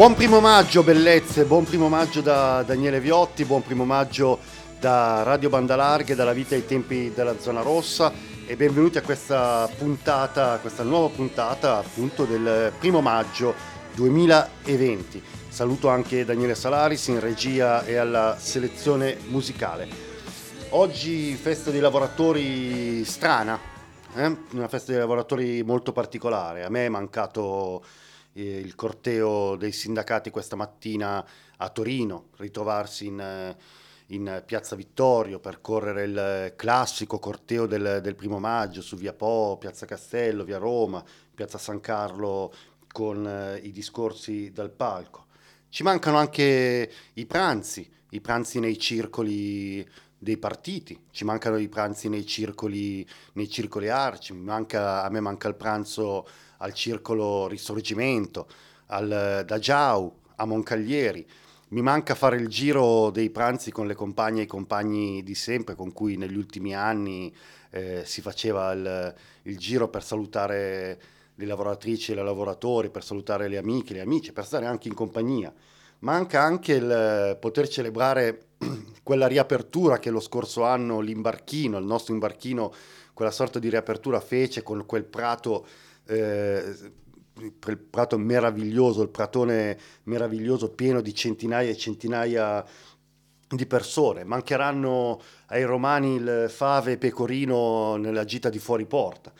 Buon primo maggio, bellezze, buon primo maggio da Daniele Viotti, buon primo maggio da Radio Banda Larghe, dalla vita ai tempi della zona rossa e benvenuti a questa puntata, questa nuova puntata appunto del primo maggio 2020. Saluto anche Daniele Salaris in regia e alla selezione musicale. Oggi festa dei lavoratori strana, eh? una festa dei lavoratori molto particolare. A me è mancato il corteo dei sindacati questa mattina a Torino, ritrovarsi in, eh, in Piazza Vittorio, percorrere il classico corteo del, del, primo maggio su via Po, Piazza Castello, via Roma, Piazza San Carlo con eh, i discorsi dal palco. Ci mancano anche i pranzi, i pranzi nei circoli dei partiti, ci mancano i pranzi nei circoli, nei circoli arci, manca, a me manca il pranzo al Circolo Risorgimento, al, da Giau a Moncaglieri. Mi manca fare il giro dei pranzi con le compagne e i compagni di sempre con cui negli ultimi anni eh, si faceva il, il, giro per salutare le lavoratrici e i lavoratori, per salutare le amiche, le amiche, per stare anche in compagnia. Manca anche il poter celebrare quella riapertura che lo scorso anno l'imbarchino, il nostro imbarchino, quella sorta di riapertura fece con quel prato eh, il prato meraviglioso, il pratone meraviglioso pieno di centinaia e centinaia di persone. Mancheranno ai romani il fave e pecorino nella gita di fuori porta.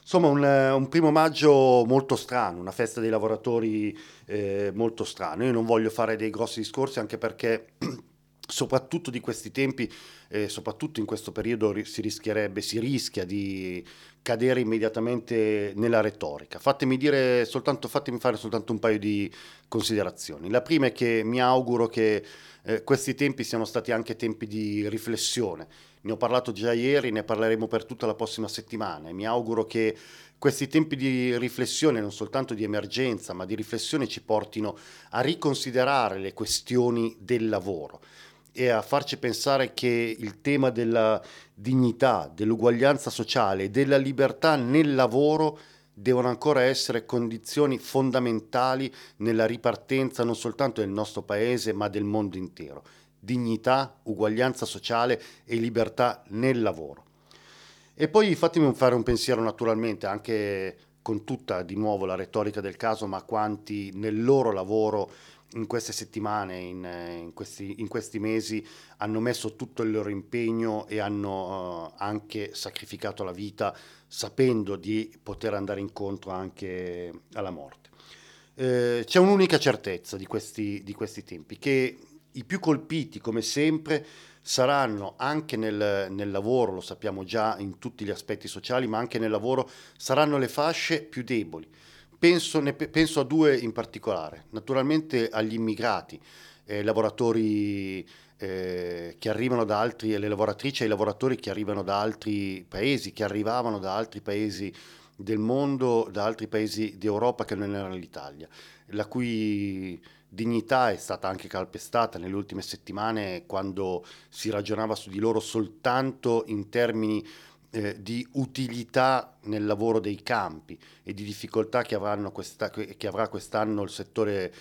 Insomma, un, un primo maggio molto strano, una festa dei lavoratori eh, molto strano. Io non voglio fare dei grossi discorsi anche perché soprattutto di questi tempi, eh, soprattutto in questo periodo si rischierebbe, si rischia di cadere immediatamente nella retorica. Fatemi, dire soltanto, fatemi fare soltanto un paio di considerazioni. La prima è che mi auguro che eh, questi tempi siano stati anche tempi di riflessione. Ne ho parlato già ieri, ne parleremo per tutta la prossima settimana e mi auguro che questi tempi di riflessione, non soltanto di emergenza, ma di riflessione ci portino a riconsiderare le questioni del lavoro e a farci pensare che il tema della dignità, dell'uguaglianza sociale e della libertà nel lavoro devono ancora essere condizioni fondamentali nella ripartenza non soltanto del nostro paese ma del mondo intero. Dignità, uguaglianza sociale e libertà nel lavoro. E poi fatemi fare un pensiero naturalmente anche con tutta di nuovo la retorica del caso, ma quanti nel loro lavoro in queste settimane, in, in, questi, in, questi, mesi, hanno messo tutto il loro impegno e hanno uh, anche sacrificato la vita sapendo di poter andare incontro anche alla morte. Eh, c'è un'unica certezza di questi, di questi tempi, che i più colpiti, come sempre, saranno anche nel, nel, lavoro, lo sappiamo già in tutti gli aspetti sociali, ma anche nel lavoro, saranno le fasce più deboli. Penso, ne, penso a due in particolare, naturalmente agli immigrati, eh, lavoratori eh, che arrivano da altri, le lavoratrici e i lavoratori che arrivano da altri paesi, che arrivavano da altri paesi del mondo, da altri paesi d'Europa che non erano l'Italia, la cui dignità è stata anche calpestata nelle ultime settimane quando si ragionava su di loro soltanto in termini eh, di utilità nel lavoro dei campi e di difficoltà che, questa, che avrà quest'anno il settore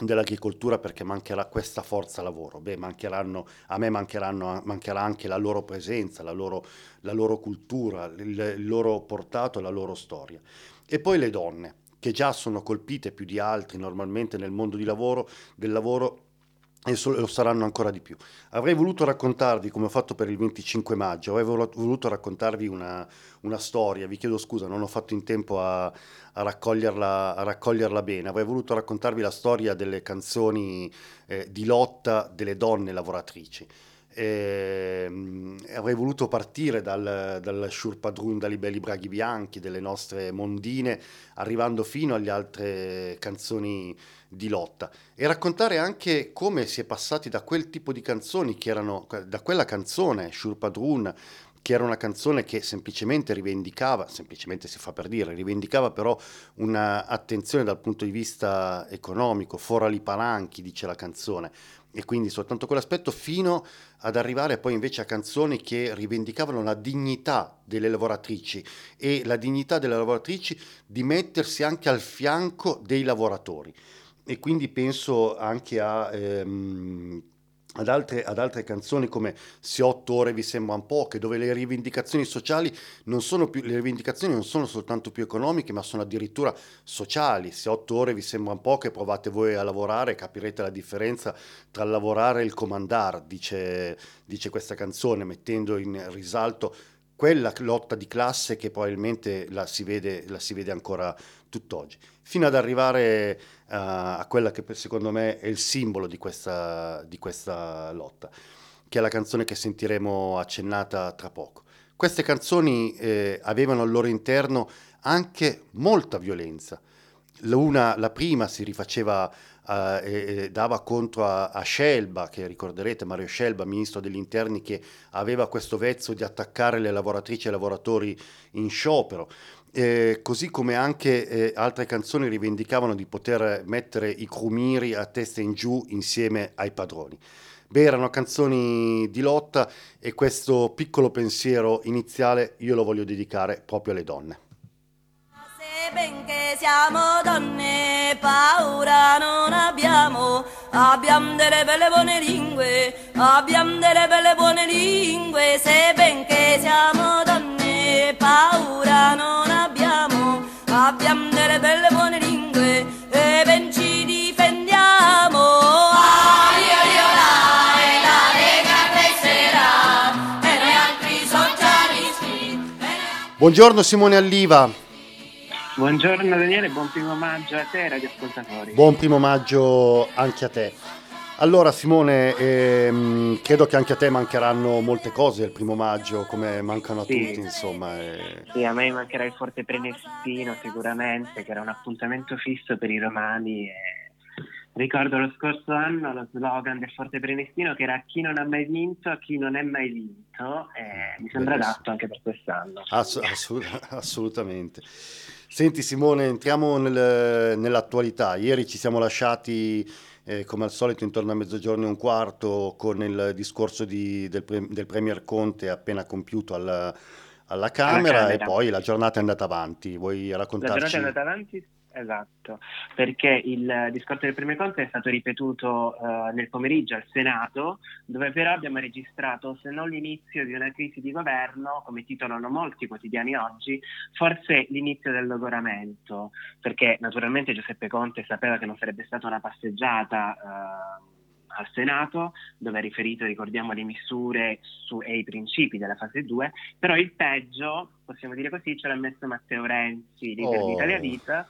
dell'agricoltura perché mancherà questa forza lavoro. Beh, mancheranno, a me mancherà anche la loro presenza, la loro, la loro cultura, il, il, loro portato, la loro storia. E poi le donne, che già sono colpite più di altri normalmente nel mondo lavoro, del lavoro e lo saranno ancora di più. Avrei voluto raccontarvi, come ho fatto per il 25 maggio, avrei voluto raccontarvi una, una storia, vi chiedo scusa, non ho fatto in tempo a, a, raccoglierla, a raccoglierla, bene, avrei voluto raccontarvi la storia delle canzoni eh, di lotta delle donne lavoratrici. E, ehm, avrei voluto partire dal, dal Shurpadrun, dai belli braghi bianchi, delle nostre mondine, arrivando fino alle altre canzoni di lotta e raccontare anche come si è passati da quel tipo di canzoni che erano, da quella canzone Shurpadrun, che era una canzone che semplicemente rivendicava, semplicemente si fa per dire, rivendicava però un'attenzione dal punto di vista economico, fora li palanchi, dice la canzone, e quindi soltanto quell'aspetto fino ad arrivare poi invece a canzoni che rivendicavano la dignità delle lavoratrici e la dignità delle lavoratrici di mettersi anche al fianco dei lavoratori. E quindi penso anche a... Ehm, ad altre, ad altre, canzoni come Se otto ore vi sembrano poche, dove le rivendicazioni sociali non sono più, le rivendicazioni non sono soltanto più economiche, ma sono addirittura sociali. Se otto ore vi sembrano poche, provate voi a lavorare, capirete la differenza tra lavorare e il comandare, dice, dice questa canzone, mettendo in risalto quella lotta di classe che probabilmente la si vede, la si vede ancora tutt'oggi, fino ad arrivare uh, a quella che secondo me è il simbolo di questa, di questa lotta, che è la canzone che sentiremo accennata tra poco. Queste canzoni eh, avevano al loro interno anche molta violenza. Una, la prima si rifaceva Uh, e, dava contro a, a, Scelba, che ricorderete Mario Scelba, ministro degli interni, che aveva questo vezzo di attaccare le lavoratrici e i lavoratori in sciopero eh, così come anche eh, altre canzoni rivendicavano di poter mettere i crumiri a testa in giù insieme ai padroni. Beh, erano canzoni di lotta e questo piccolo pensiero iniziale io lo voglio dedicare proprio alle donne. Se benché siamo donne, paura non abbiamo, abbiamo delle belle buone lingue, abbiamo delle belle buone lingue, se benché siamo donne, paura non abbiamo abbiamo delle belle buone lingue e ben ci difendiamo. Ai, ai, ai, la Lega resterà e noi altri socialisti. Buongiorno Simone Alliva. Buongiorno Daniele, buon primo maggio a te radioascoltatori. Buon primo maggio anche a te. Allora Simone, ehm, credo che anche a te mancheranno molte cose il primo maggio, come mancano a sì. tutti, insomma. E... Sì, a me mancherà il Forte Prenestino sicuramente, che era un appuntamento fisso per i romani. E... Ricordo lo scorso anno lo slogan del Forte Prenestino che era chi non ha mai vinto, a chi non è mai vinto, e mi sembra Bellissimo. adatto anche per quest'anno. Ass- assolut- assolutamente. Senti Simone, entriamo nel, nell'attualità. Ieri ci siamo lasciati eh, come al solito intorno a mezzogiorno e un quarto con il discorso di, del, del, Premier Conte appena compiuto alla, alla Camera, Camera, e poi la giornata è andata avanti. Vuoi raccontarci? La giornata è andata avanti Esatto, perché il discorso del primo conto è stato ripetuto uh, nel pomeriggio al Senato, dove però abbiamo registrato, se non l'inizio di una crisi di governo, come titolano molti quotidiani oggi, forse l'inizio del logoramento, perché naturalmente Giuseppe Conte sapeva che non sarebbe stata una passeggiata. Uh, al Senato, dove ha riferito, ricordiamo, le misure su, e i principi della fase 2, però il peggio, possiamo dire così, ce l'ha messo Matteo Renzi, leader oh. di Italia Vita,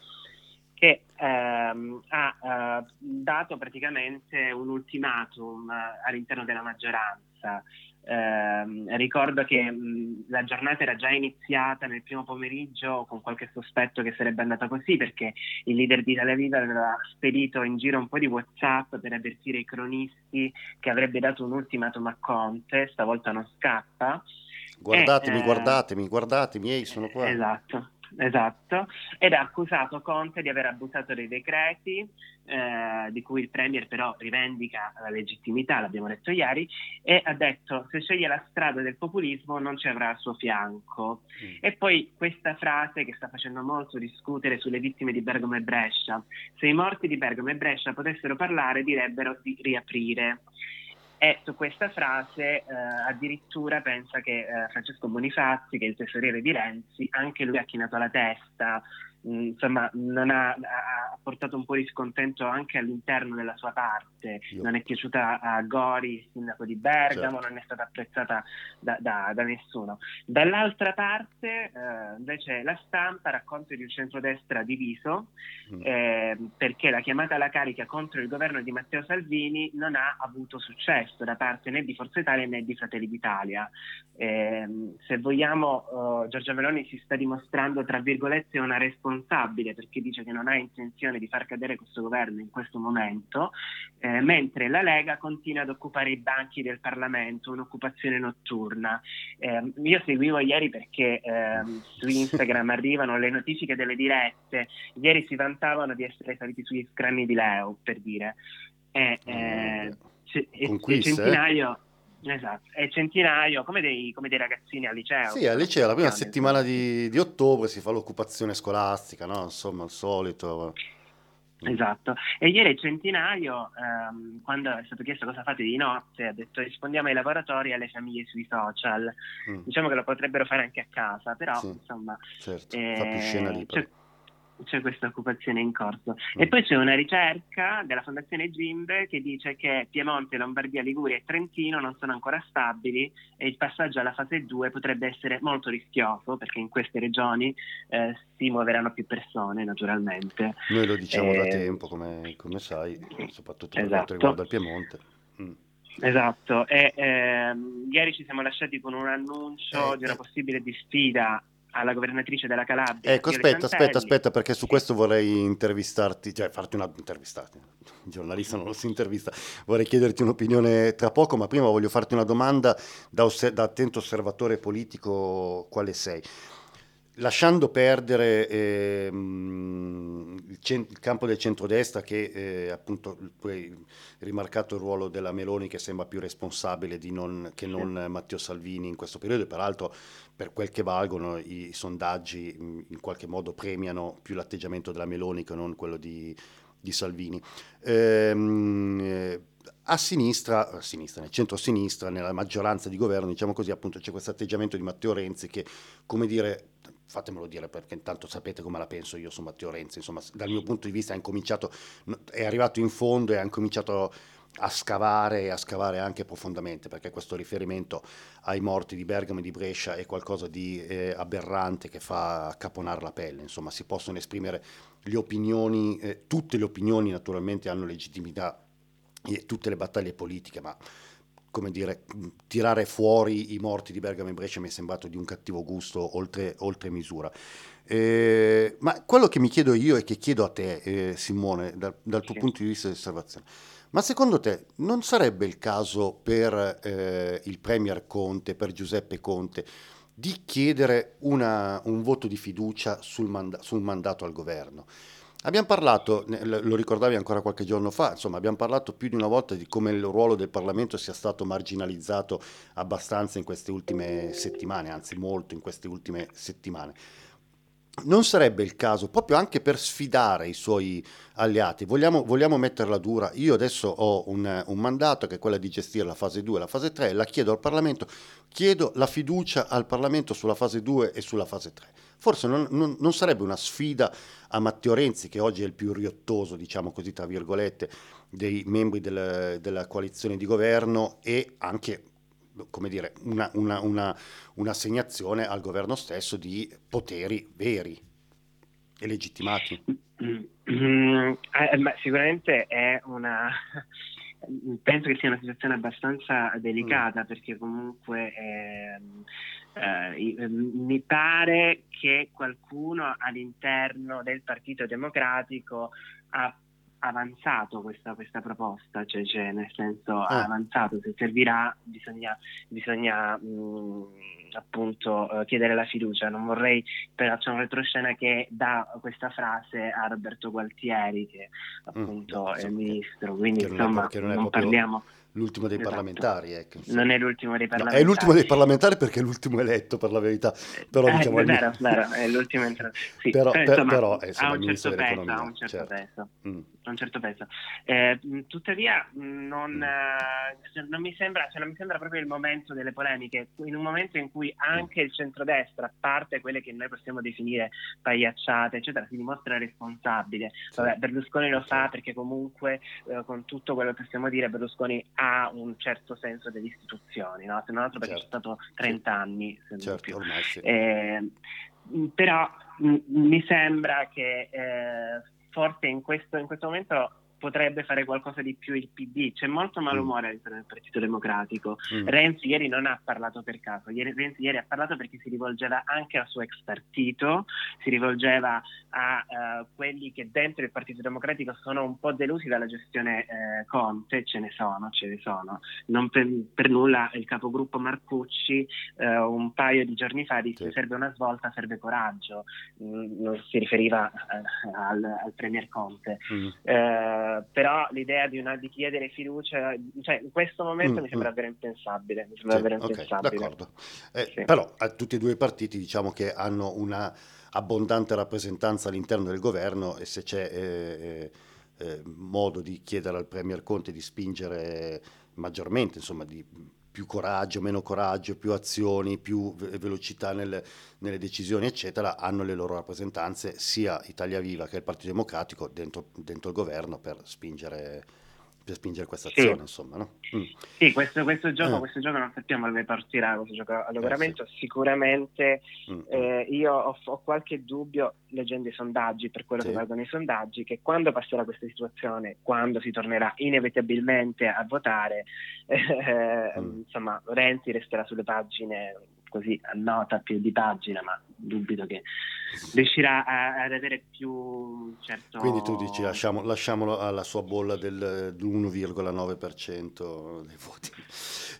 che ehm, ha eh, dato praticamente un ultimatum all'interno della maggioranza. Eh, ricordo che mh, la giornata era già iniziata nel primo pomeriggio con qualche sospetto che sarebbe andata così perché il leader di Italia Viva aveva spedito in giro un po' di Whatsapp per avvertire i cronisti che avrebbe dato un ultimatum a Conte, stavolta non scappa. Guardatemi, e, guardatemi, guardatemi, ehi, sono qua. Esatto. Esatto, ed ha accusato Conte di aver abusato dei decreti, eh, di cui il Premier però rivendica la legittimità, l'abbiamo detto ieri, e ha detto se sceglie la strada del populismo non ci avrà al suo fianco. Mm. E poi questa frase che sta facendo molto discutere sulle vittime di Bergamo e Brescia, se i morti di Bergamo e Brescia potessero parlare direbbero di riaprire. E su questa frase eh, addirittura pensa che eh, Francesco Bonifazzi, che è il tesoriere di Renzi, anche lui ha chinato la testa insomma, ha, ha, portato un po' di scontento anche all'interno della sua parte. Io. Non è piaciuta a Gori, il sindaco di Bergamo, certo. non è stata apprezzata da, da, da nessuno. Dall'altra parte, eh, invece, la stampa racconta di un centrodestra diviso mm. eh, perché la chiamata alla carica contro il governo di Matteo Salvini non ha avuto successo da parte né di Forza Italia né di Fratelli d'Italia. Eh, se vogliamo, uh, Giorgia Meloni si sta dimostrando, tra virgolette, una responsabilità responsabile perché dice che non ha intenzione di far cadere questo governo in questo momento, eh, mentre la Lega continua ad occupare i banchi del Parlamento, un'occupazione notturna. Eh, io seguivo ieri perché eh, su Instagram arrivano le notifiche delle dirette, ieri si vantavano di essere saliti sugli scranni di Leo, per dire. E, eh, c- e centinaio Esatto, è centinaio come dei, come dei, ragazzini al liceo. Sì, al liceo, la prima settimana di, di, ottobre si fa l'occupazione scolastica, no? Insomma, al solito. Esatto, e ieri Centinaio, ehm, quando è stato chiesto cosa fate di notte, ha detto rispondiamo ai lavoratori e alle famiglie sui social. Mm. Diciamo che lo potrebbero fare anche a casa, però sì, insomma... Certo, eh, fa più scena lì. C'è, c'è questa occupazione in corso. Mm. E poi c'è una ricerca della Fondazione Gimbe che dice che Piemonte, Lombardia, Liguria e Trentino non sono ancora stabili e il passaggio alla fase 2 potrebbe essere molto rischioso perché in queste regioni eh, si muoveranno più persone naturalmente. Noi lo diciamo eh, da tempo, come, come, sai, soprattutto per esatto. quanto riguarda il Piemonte. Mm. Esatto, e ehm, ieri ci siamo lasciati con un annuncio eh, di una eh. possibile sfida alla governatrice della Calabria. Ecco, aspetta, aspetta, aspetta, perché su questo vorrei intervistarti, cioè farti una intervistarti. Il giornalista non lo si intervista. Vorrei chiederti un'opinione tra poco, ma prima voglio farti una domanda da, osser- da attento osservatore politico quale sei. Lasciando perdere ehm, il, cent- il, campo del centrodestra, che eh, appunto tu hai rimarcato il ruolo della Meloni che sembra più responsabile non, che non sì. Matteo Salvini in questo periodo, e peraltro per quel che valgono i sondaggi in qualche modo premiano più l'atteggiamento della Meloni che non quello di, di Salvini. Ehm, eh, a sinistra, a sinistra, nel centro-sinistra, nella maggioranza di governo, diciamo così, appunto c'è questo atteggiamento di Matteo Renzi che, come dire, fatemelo dire perché intanto sapete come la penso io su Matteo Renzi, insomma dal mio punto di vista è, è arrivato in fondo e ha cominciato a scavare e a scavare anche profondamente perché questo riferimento ai morti di Bergamo e di Brescia è qualcosa di eh, aberrante che fa caponare la pelle, insomma si possono esprimere le opinioni, eh, tutte le opinioni naturalmente hanno legittimità e tutte le battaglie politiche, ma come dire, tirare fuori i morti di Bergamo e Brescia mi è sembrato di un cattivo gusto oltre, oltre misura. Eh, ma quello che mi chiedo io e che chiedo a te, eh, Simone, dal, dal tuo sì. punto di vista di osservazione, ma secondo te non sarebbe il caso per eh, il Premier Conte, per Giuseppe Conte, di chiedere una, un voto di fiducia sul, manda- sul mandato al governo? Abbiamo parlato, lo ricordavi ancora qualche giorno fa, insomma abbiamo parlato più di una volta di come il ruolo del Parlamento sia stato marginalizzato abbastanza in queste ultime settimane, anzi molto in queste ultime settimane. Non sarebbe il caso, proprio anche per sfidare i suoi alleati, vogliamo, vogliamo metterla dura, io adesso ho un, un mandato che è quello di gestire la fase 2 e la fase 3, la chiedo al Parlamento, chiedo la fiducia al Parlamento sulla fase 2 e sulla fase 3 Forse non, non, non, sarebbe una sfida a Matteo Renzi, che oggi è il più riottoso, diciamo così, tra virgolette, dei membri del, della coalizione di governo e anche come dire, una, una, una, un'assegnazione al governo stesso di poteri veri. e legittimati? Mm, eh, sicuramente è una penso che sia una situazione abbastanza delicata mm. perché comunque eh, eh, mi pare che qualcuno all'interno del Partito Democratico ha avanzato questa, questa proposta, cioè, cioè, nel senso ha ah. avanzato, se servirà bisogna, bisogna mh, mm, appunto uh, chiedere la fiducia. Non vorrei però c'è un retroscena che dà questa frase a Roberto Gualtieri che mm, appunto mm, è il ministro, quindi insomma non, non parliamo l'ultimo dei esatto. parlamentari. Ecco, non è l'ultimo dei parlamentari. No, è l'ultimo dei parlamentari perché è l'ultimo eletto, per la verità. Però, eh, diciamo, è vero, vero, è l'ultimo entrato. Sì, però, per, insomma, però eh, ha un certo peso, ha un certo certo. peso. Mm. Un certo peso. Eh, tuttavia non, mm. Eh, non, mi sembra, cioè, non mi sembra proprio il momento delle polemiche, in un momento in cui anche il centrodestra, a parte quelle che noi possiamo definire pagliacciate, eccetera, si dimostra responsabile. Vabbè, Berlusconi lo fa perché comunque eh, con tutto quello che possiamo dire Berlusconi ha un certo senso delle istituzioni, no? se non altro perché certo. c'è stato 30 sì. anni, se certo, più. Ormai sì. eh, però m- mi sembra che eh, forse in questo, in questo momento potrebbe fare qualcosa di più il PD. C'è molto malumore mm. all'interno del Partito Democratico. Mm. Renzi ieri non ha parlato per caso, ieri, Renzi ieri ha parlato perché si rivolgeva anche al suo ex partito, si rivolgeva a uh, quelli che dentro il Partito Democratico sono un po' delusi dalla gestione eh, Conte, ce ne sono, ce ne sono. Non per, per nulla il capogruppo Marcucci eh, un paio di giorni fa disse sì. serve una svolta, serve coraggio, mm, non si riferiva eh, al, al, Premier Conte. Mm. Eh, però l'idea di, una, di, chiedere fiducia, cioè in questo momento mm, mi sembra mm. davvero impensabile. Mi sembra sì, davvero okay, impensabile. D'accordo. Eh, sì. Però a tutti e due i partiti diciamo che hanno una abbondante rappresentanza all'interno del governo e se c'è eh, eh, modo di chiedere al Premier Conte di spingere maggiormente, insomma, di più coraggio, meno coraggio, più azioni, più velocità nel, nelle decisioni, eccetera, hanno le loro rappresentanze sia Italia Viva che il Partito Democratico dentro, dentro il governo per spingere per spingere questa azione, sì. insomma, no? mm. Sì, questo, questo, gioco, eh. questo, gioco, non sappiamo dove partirà, questo gioco all'operamento, eh, sì. sicuramente mm. eh, io ho, ho, qualche dubbio, leggendo i sondaggi, per quello sì. che valgono i sondaggi, che quando passerà questa situazione, quando si tornerà inevitabilmente a votare, eh, mm. insomma, Renzi resterà sulle pagine così a nota più di pagina, ma dubito che riuscirà a, ad avere più certo... Quindi tu dici lasciamo, lasciamolo alla sua bolla del, dell'1,9% dei voti.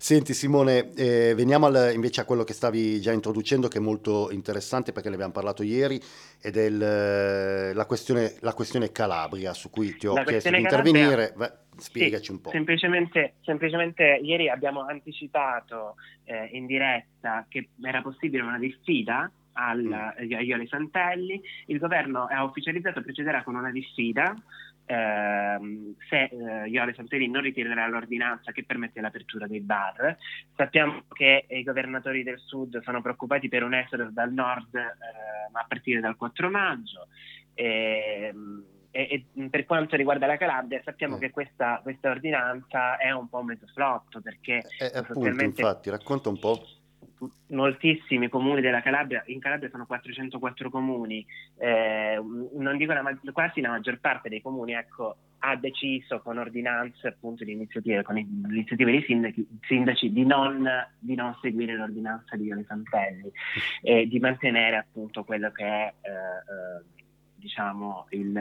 Senti Simone, eh, veniamo al, invece a quello che stavi già introducendo che è molto interessante perché ne abbiamo parlato ieri ed è il, la, questione, la, questione, Calabria su cui ti ho la chiesto di intervenire. Beh, spiegaci sì, un po'. Semplicemente, semplicemente ieri abbiamo anticipato eh, in diretta che era possibile una diffida al, mm. a Iole Santelli, il governo ha ufficializzato procederà con una diffida eh, se eh, Iole Santelli non ritirerà l'ordinanza che permette l'apertura dei bar. Sappiamo che i governatori del sud sono preoccupati per un esodo dal nord eh, a partire dal 4 maggio. E, e, e, per quanto riguarda la Calabria sappiamo mm. che questa, questa, ordinanza è un po' mezzo flotto perché eh, eh appunto, infatti racconta un po' moltissimi comuni della Calabria, in Calabria sono 404 comuni, eh, non dico la, quasi la maggior parte dei comuni ecco, ha deciso con ordinanze appunto di iniziative, con iniziative dei sindaci, sindaci di, non, di, non, seguire l'ordinanza di Iole Santelli e di mantenere appunto quello che è eh, eh diciamo, il,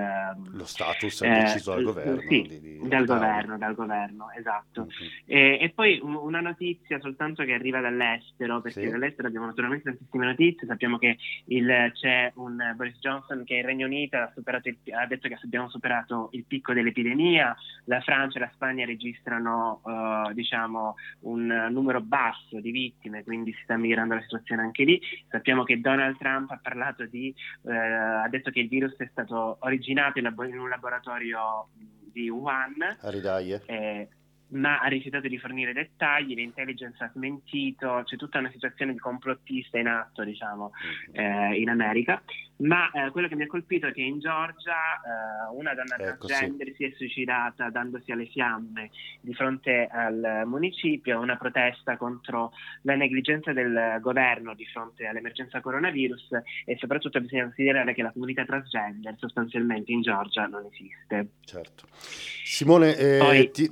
lo status eh, deciso dal governo. Sì, di, di dal, governo dal governo, esatto. Mm-hmm. E, e, poi una notizia soltanto che arriva dall'estero, perché sì. dall'estero abbiamo naturalmente tantissime notizie, sappiamo che il, c'è un Boris Johnson che in Regno Unito ha, il, ha, detto che abbiamo superato il picco dell'epidemia, la Francia e la Spagna registrano uh, diciamo, un numero basso di vittime, quindi si sta migliorando la situazione anche lì. Sappiamo che Donald Trump ha parlato di, uh, ha detto che il virus virus è stato originato in, un laboratorio di Wuhan. A Ridaie. Eh, ma ha rifiutato di fornire dettagli, l'intelligence ha smentito, c'è tutta una situazione di complottista in atto, diciamo, eh, in America. Ma eh, quello che mi ha colpito è che in Georgia eh, una donna Ecco, transgender si è suicidata dandosi alle fiamme di fronte al municipio, una protesta contro la negligenza del governo di fronte all'emergenza coronavirus e soprattutto bisogna considerare che la comunità transgender sostanzialmente in Georgia non esiste. Certo. Simone, eh, Poi- ti,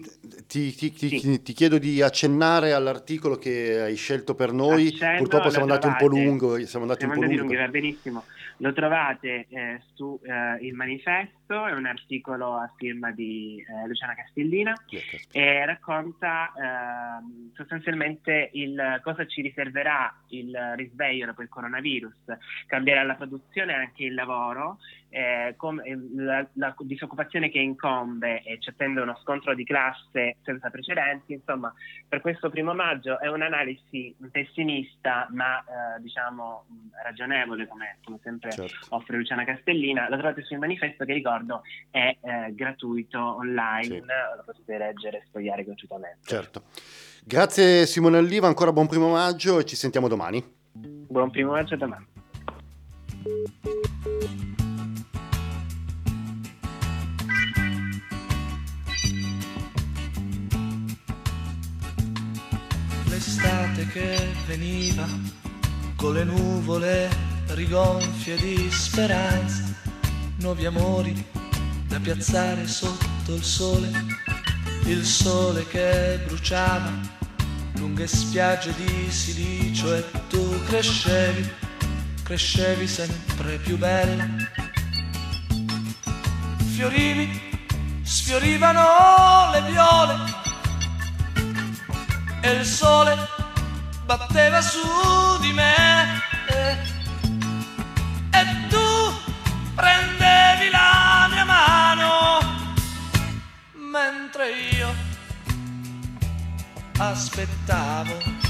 ti- ti- ti- Sì. ti chiedo di accennare all'articolo che hai scelto per noi. Accenno, Purtroppo siamo andati un po' lungo, siamo andati Siamo un po' andati lungo. va benissimo. Lo trovate eh, su eh, Il Manifesto, è un articolo a firma di eh, Luciana Castellina e racconta ehm, sostanzialmente il, cosa ci riserverà il risveglio dopo il coronavirus. Cambierà la produzione e anche il lavoro, eh, com- eh, la, la disoccupazione che incombe e ci attende uno scontro di classe senza precedenti. Insomma, per questo primo maggio è un'analisi pessimista ma eh, diciamo ragionevole come, come sempre Certo. offre Luciana Castellina. Lo trovate sul manifesto che ricordo è eh, gratuito online, Sì. lo potete leggere e sfogliare gratuitamente. Certo. Grazie Simone Alliva, ancora buon primo maggio e ci sentiamo domani. Buon primo maggio domani. Che veniva con le nuvole rigonfie di speranza, nuovi amori da piazzare sotto il sole, il sole che bruciava lunghe spiagge di silicio e tu crescevi, crescevi sempre più bella. Fiorivi, sfiorivano le viole e il sole batteva su di me e, tu prendevi la mia mano mentre io aspettavo.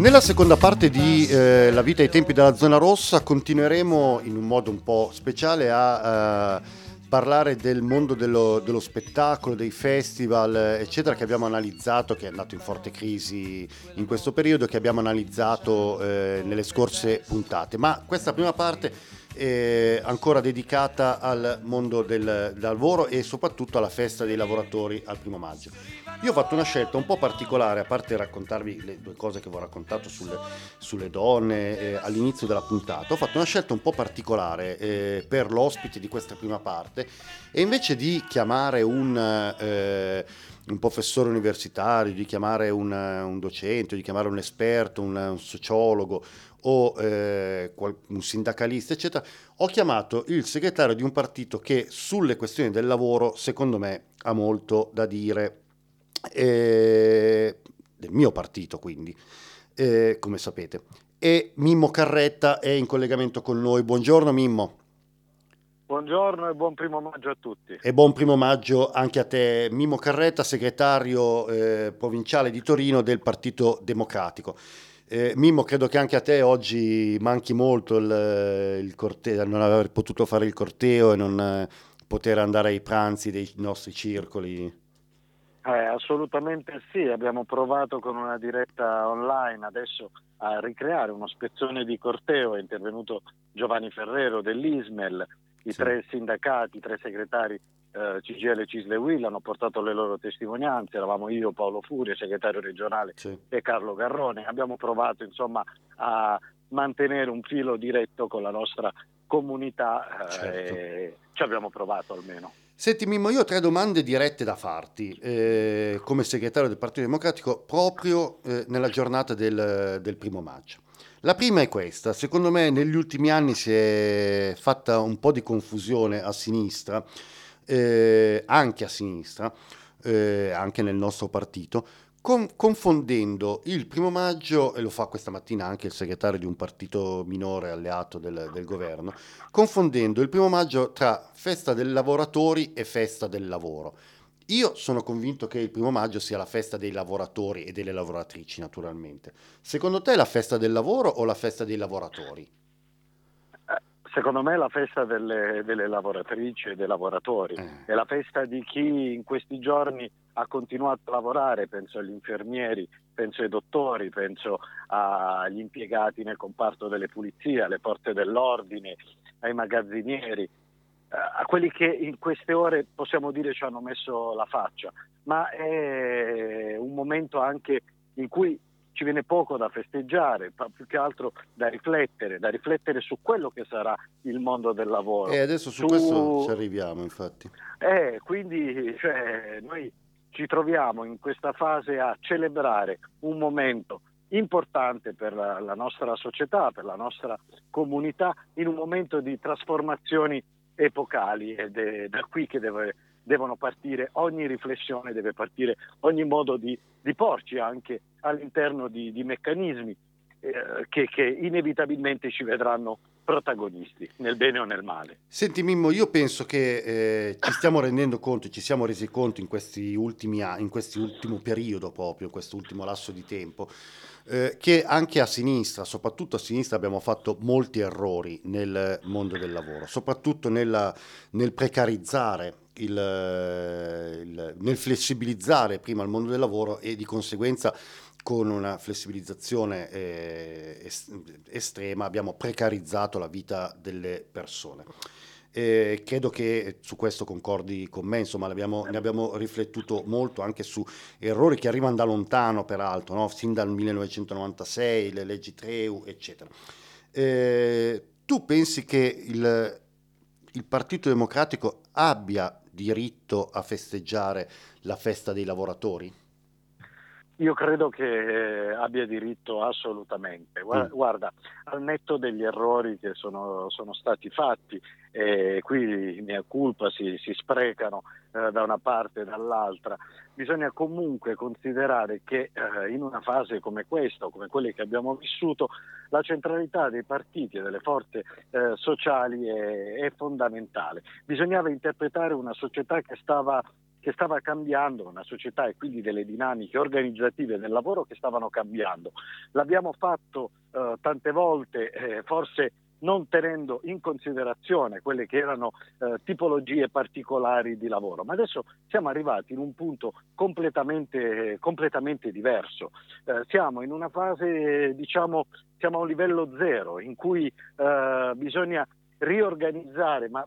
Nella seconda parte di eh, La vita ai tempi della zona rossa continueremo in un modo un po' speciale a eh, parlare del mondo dello, dello spettacolo, dei festival, eccetera, che abbiamo analizzato, che è andato in forte crisi in questo periodo, che abbiamo analizzato eh, nelle scorse puntate. Ma questa prima parte è ancora dedicata al mondo del, del lavoro e soprattutto alla festa dei lavoratori al primo maggio. Io ho fatto una scelta un po' particolare, a parte raccontarvi le due cose che vi ho raccontato sulle, sulle donne eh, all'inizio della puntata, ho fatto una scelta un po' particolare eh, per l'ospite di questa prima parte e invece di chiamare un, eh, un professore universitario, di chiamare un, un docente, di chiamare un esperto, un, un sociologo o eh, un sindacalista, eccetera, ho chiamato il segretario di un partito che sulle questioni del lavoro, secondo me, ha molto da dire eh, del mio partito quindi, eh, come sapete. E Mimmo Carretta è in collegamento con noi. Buongiorno Mimmo Buongiorno e buon primo maggio a tutti. e buon primo maggio anche a te. Mimmo Carretta, segretario eh, provinciale di Torino del Partito Democratico. Eh, Mimmo, credo che anche a te oggi manchi molto il, il corteo, non aver potuto fare il corteo e non eh, poter andare ai pranzi dei nostri circoli. Eh, assolutamente sì, abbiamo provato con una diretta online adesso a ricreare uno spezzone di corteo, è intervenuto Giovanni Ferrero dell'Ismel, i Sì. tre sindacati, i tre segretari eh, CGL Cisle Will hanno portato le loro testimonianze, eravamo io, Paolo Furia, segretario regionale Sì. e Carlo Garrone. Abbiamo provato insomma a mantenere un filo diretto con la nostra comunità eh, Certo. e ci abbiamo provato almeno. Senti Mimmo, io ho tre domande dirette da farti eh, come segretario del Partito Democratico proprio eh, nella giornata del, del primo maggio. La prima è questa, secondo me negli ultimi anni si è fatta un po' di confusione a sinistra, eh, anche a sinistra, eh, anche nel nostro partito, con- confondendo il primo maggio, e lo fa questa mattina anche il segretario di un partito minore alleato del, del governo, confondendo il primo maggio tra festa dei lavoratori e festa del lavoro. Io sono convinto che il primo maggio sia la festa dei lavoratori e delle lavoratrici, naturalmente. Secondo te è la festa del lavoro o la festa dei lavoratori? Secondo me è la festa delle, delle lavoratrici e dei lavoratori, Eh. è la festa di chi in questi giorni ha continuato a lavorare, penso agli infermieri, penso ai dottori, penso agli impiegati nel comparto delle pulizie, alle porte dell'ordine, ai magazzinieri, eh, a quelli che in queste ore possiamo dire ci hanno messo la faccia, ma è un momento anche in cui ci viene poco da festeggiare, ma più che altro da riflettere, da riflettere su quello che sarà il mondo del lavoro. E adesso su Su- questo ci arriviamo, infatti. Eh, quindi cioè, noi ci troviamo in questa fase a celebrare un momento importante per la, la nostra società, per la nostra comunità, in un momento di trasformazioni epocali ed è da qui che deve- devono partire ogni riflessione, deve partire ogni modo di, di porci anche all'interno di, di meccanismi eh, che, che inevitabilmente ci vedranno protagonisti, nel bene o nel male. Senti Mimmo, io penso che eh, ci stiamo rendendo conto, ci siamo resi conto in questi ultimi anni, in questo ultimo periodo proprio, in questo ultimo lasso di tempo, eh, che anche a sinistra, soprattutto a sinistra, abbiamo fatto molti errori nel mondo del lavoro, soprattutto nella- nel precarizzare, il, il- nel flessibilizzare prima il mondo del lavoro e di conseguenza con una flessibilizzazione eh, es- estrema abbiamo precarizzato la vita delle persone. Eh, credo che su questo concordi con me, insomma ne abbiamo riflettuto molto anche su errori che arrivano da lontano peraltro, no? sin dal 1996, le leggi Treu, eccetera. Eh, tu pensi che il, il Partito Democratico abbia diritto a festeggiare la festa dei lavoratori? Io credo che eh, abbia diritto assolutamente. Gua- Mm. Guarda, al netto degli errori che sono, sono stati fatti, e qui mia colpa si, si sprecano eh, da una parte e dall'altra, bisogna comunque considerare che eh, in una fase come questa, come quelle che abbiamo vissuto, la centralità dei partiti e delle forze eh, sociali è, è fondamentale. Bisognava interpretare una società che stava che stava cambiando, una società e quindi delle dinamiche organizzative del lavoro che stavano cambiando. L'abbiamo fatto eh, tante volte, eh, forse non tenendo in considerazione quelle che erano eh, tipologie particolari di lavoro, ma adesso siamo arrivati in un punto completamente, completamente diverso. Eh, siamo in una fase, diciamo, siamo a un livello zero in cui eh, bisogna riorganizzare, ma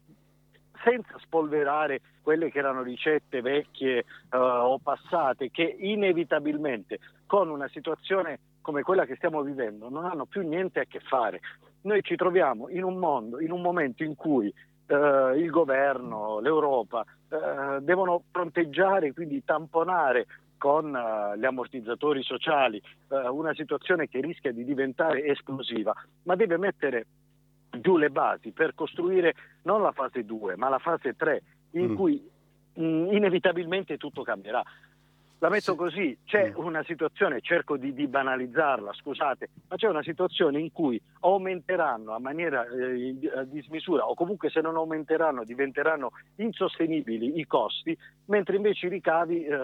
senza spolverare quelle che erano ricette vecchie eh, o passate che inevitabilmente con una situazione come quella che stiamo vivendo non hanno più niente a che fare. Noi ci troviamo in un mondo, in un momento in cui eh, il governo, l'Europa eh, devono fronteggiare, quindi tamponare con eh, gli ammortizzatori sociali eh, una situazione che rischia di diventare esplosiva, ma deve mettere giù le basi per costruire non la fase 2, ma la fase 3, in Mm. cui mh, inevitabilmente tutto cambierà. La metto Sì. così, c'è Mm. una situazione, cerco di, di banalizzarla, scusate, ma c'è una situazione in cui aumenteranno a maniera eh, di- a dismisura o comunque se non aumenteranno diventeranno insostenibili i costi, mentre invece i ricavi eh,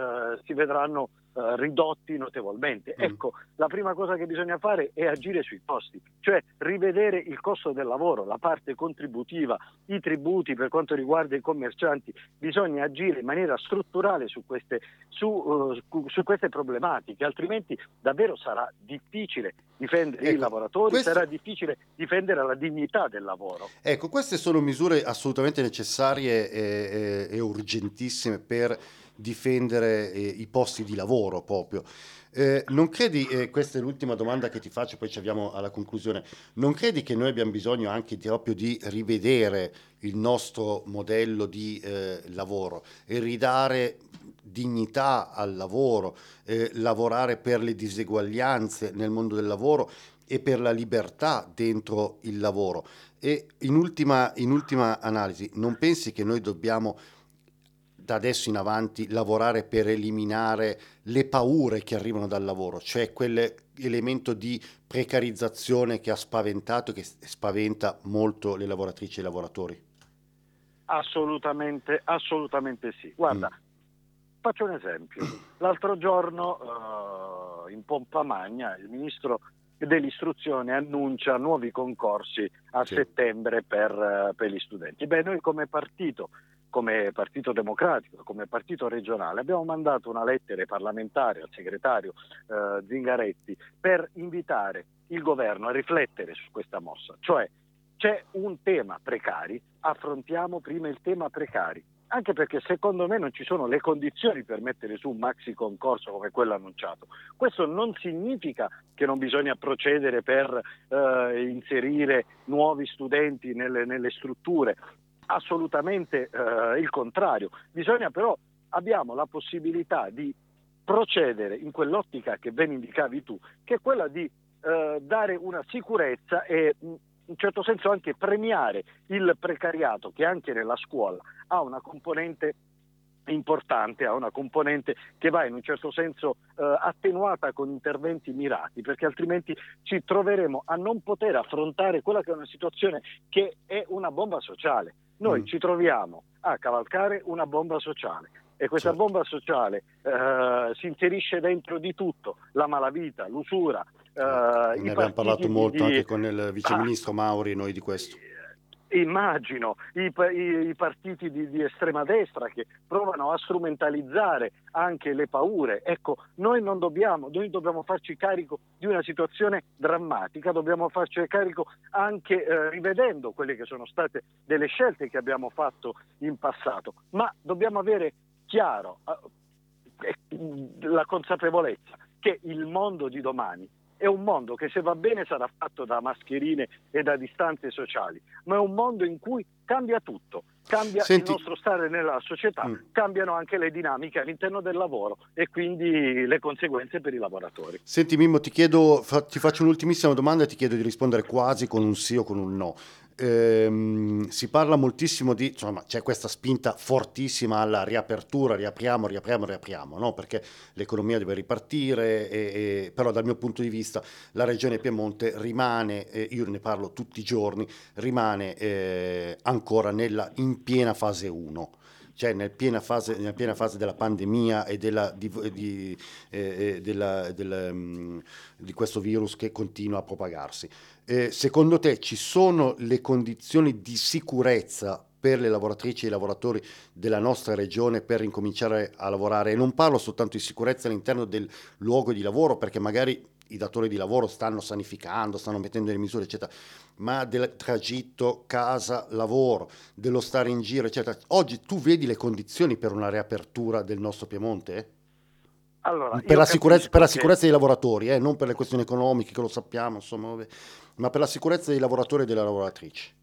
si vedranno eh, ridotti notevolmente. Mm. Ecco, la prima cosa che bisogna fare è agire sui costi, cioè rivedere il costo del lavoro, la parte contributiva, i tributi per quanto riguarda i commercianti, bisogna agire in maniera strutturale su queste, su, eh, su- queste problematiche, altrimenti davvero sarà difficile difendere i Ecco, lavoratori, questo- sarà difficile difendere la dignità del lavoro. Ecco, queste sono misure assolutamente necessarie e, e- e urgentissime per difendere eh, i posti di lavoro proprio. Eh, non credi, e questa è l'ultima domanda che ti faccio, poi ci avviamo alla conclusione, non credi che noi abbiamo bisogno anche di, proprio di rivedere il nostro modello di eh, lavoro e ridare dignità al lavoro, eh, lavorare per le diseguaglianze nel mondo del lavoro e per la libertà dentro il lavoro? E in ultima, in ultima analisi, non pensi che noi dobbiamo da adesso in avanti lavorare per eliminare le paure che arrivano dal lavoro, cioè quell'elemento di precarizzazione che ha spaventato e che spaventa molto le lavoratrici e i lavoratori? Assolutamente, assolutamente sì. Guarda, Faccio un esempio. L'altro giorno eh, in pompa magna il ministro dell'istruzione annuncia nuovi concorsi a Sì. settembre per, eh, per gli studenti. Beh, noi come partito, come partito democratico, come partito regionale, abbiamo mandato una lettera ai parlamentari, al segretario eh, Zingaretti, per invitare il governo a riflettere su questa mossa. Cioè c'è un tema precari, affrontiamo prima il tema precari. Anche perché secondo me non ci sono le condizioni per mettere su un maxi concorso come quello annunciato. Questo non significa che non bisogna procedere per eh, inserire nuovi studenti nelle, nelle strutture, assolutamente eh, il contrario. Bisogna però, abbiamo la possibilità di procedere in quell'ottica che ben indicavi tu, che è quella di eh, dare una sicurezza e in certo senso anche premiare il precariato che anche nella scuola ha una componente importante, ha una componente che va in un certo senso eh, attenuata con interventi mirati, perché altrimenti ci troveremo a non poter affrontare quella che è una situazione che è una bomba sociale. Noi Mm. ci troviamo a cavalcare una bomba sociale e questa Certo. bomba sociale eh, si inserisce dentro di tutto, la malavita, l'usura. eh, ne abbiamo parlato molto di- anche con il viceministro Mauri noi di questo. Immagino i, i- i partiti di, di estrema destra che provano a strumentalizzare anche le paure. Ecco, noi non dobbiamo, noi dobbiamo farci carico di una situazione drammatica, dobbiamo farci carico anche eh, rivedendo quelle che sono state delle scelte che abbiamo fatto in passato, ma dobbiamo avere chiaro eh, eh, la consapevolezza che il mondo di domani è un mondo che se va bene sarà fatto da mascherine e da distanze sociali, ma è un mondo in cui cambia tutto, cambia Senti- il nostro stare nella società, Mm. cambiano anche le dinamiche all'interno del lavoro e quindi le conseguenze per i lavoratori. Senti Mimmo, ti chiedo, fa- ti faccio un'ultimissima domanda e ti chiedo di rispondere quasi con un sì o con un no. Ehm, si parla moltissimo di, insomma, c'è questa spinta fortissima alla riapertura, riapriamo, riapriamo, riapriamo, no? Perché l'economia deve ripartire, e- e- però dal mio punto di vista la regione Piemonte rimane, eh, io ne parlo tutti i giorni, rimane eh, ancora nella, in piena fase 1 cioè nel piena fase, nella piena fase della pandemia e della, di, di- eh, eh, della- del, mm, di questo virus che continua a propagarsi. Eh, secondo te ci sono le condizioni di sicurezza per le lavoratrici e i lavoratori della nostra regione per incominciare a lavorare? E non parlo soltanto di sicurezza all'interno del luogo di lavoro, perché magari i datori di lavoro stanno sanificando, stanno mettendo delle misure, eccetera, ma del tragitto casa-lavoro, dello stare in giro, eccetera. Oggi tu vedi le condizioni per una riapertura del nostro Piemonte? Allora, per, la sicurezza, per la sicurezza dei lavoratori, eh, non per le questioni economiche, che lo sappiamo, insomma, ma per la sicurezza dei lavoratori e delle lavoratrici.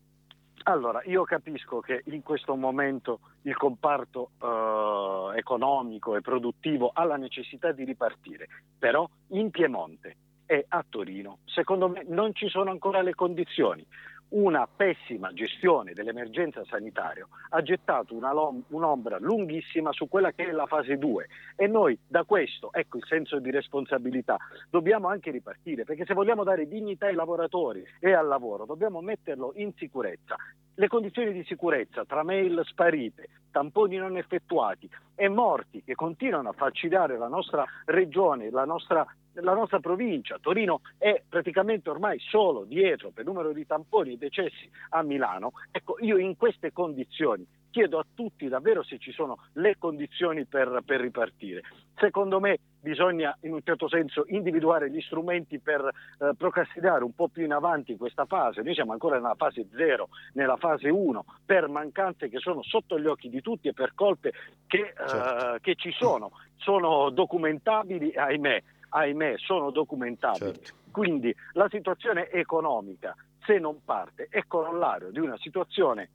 Allora, io capisco che in questo momento il comparto eh, economico e produttivo ha la necessità di ripartire, però in Piemonte e a Torino, secondo me, non ci sono ancora le condizioni. Una pessima gestione dell'emergenza sanitaria ha gettato lom- un'ombra lunghissima su quella che è la fase 2 e noi da questo, ecco il senso di responsabilità, dobbiamo anche ripartire, perché se vogliamo dare dignità ai lavoratori e al lavoro, dobbiamo metterlo in sicurezza. Le condizioni di sicurezza tra mail sparite, tamponi non effettuati e morti che continuano a falcidiare la nostra regione, la nostra, la nostra provincia. Torino è praticamente ormai solo dietro per numero di tamponi e decessi a Milano. Ecco, io in queste condizioni chiedo a tutti davvero se ci sono le condizioni per, per ripartire. Secondo me bisogna in un certo senso individuare gli strumenti per eh, procrastinare un po' più in avanti questa fase. Noi siamo ancora nella fase 0, nella fase 1, per mancanze che sono sotto gli occhi di tutti e per colpe che, eh, Certo. che ci sono. Sono documentabili, ahimè, ahimè, sono documentabili. Certo. Quindi la situazione economica, se non parte, è corollario di una situazione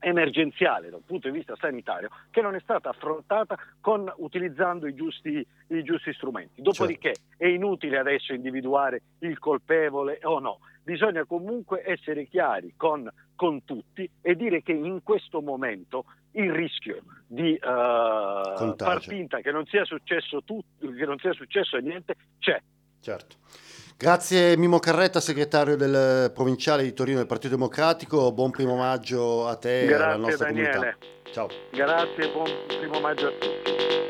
emergenziale da un punto di vista sanitario che non è stata affrontata con, utilizzando i giusti, i giusti strumenti. Dopodiché è inutile adesso individuare il colpevole o no, bisogna comunque essere chiari con, con tutti e dire che in questo momento il rischio di eh, far finta che non sia successo tutto, che non sia successo niente c'è. Certo. Grazie Mimo Carretta, segretario del provinciale di Torino del Partito Democratico. Buon primo maggio a te e alla Grazie nostra Daniele. comunità. Ciao. Grazie, buon primo maggio a tutti.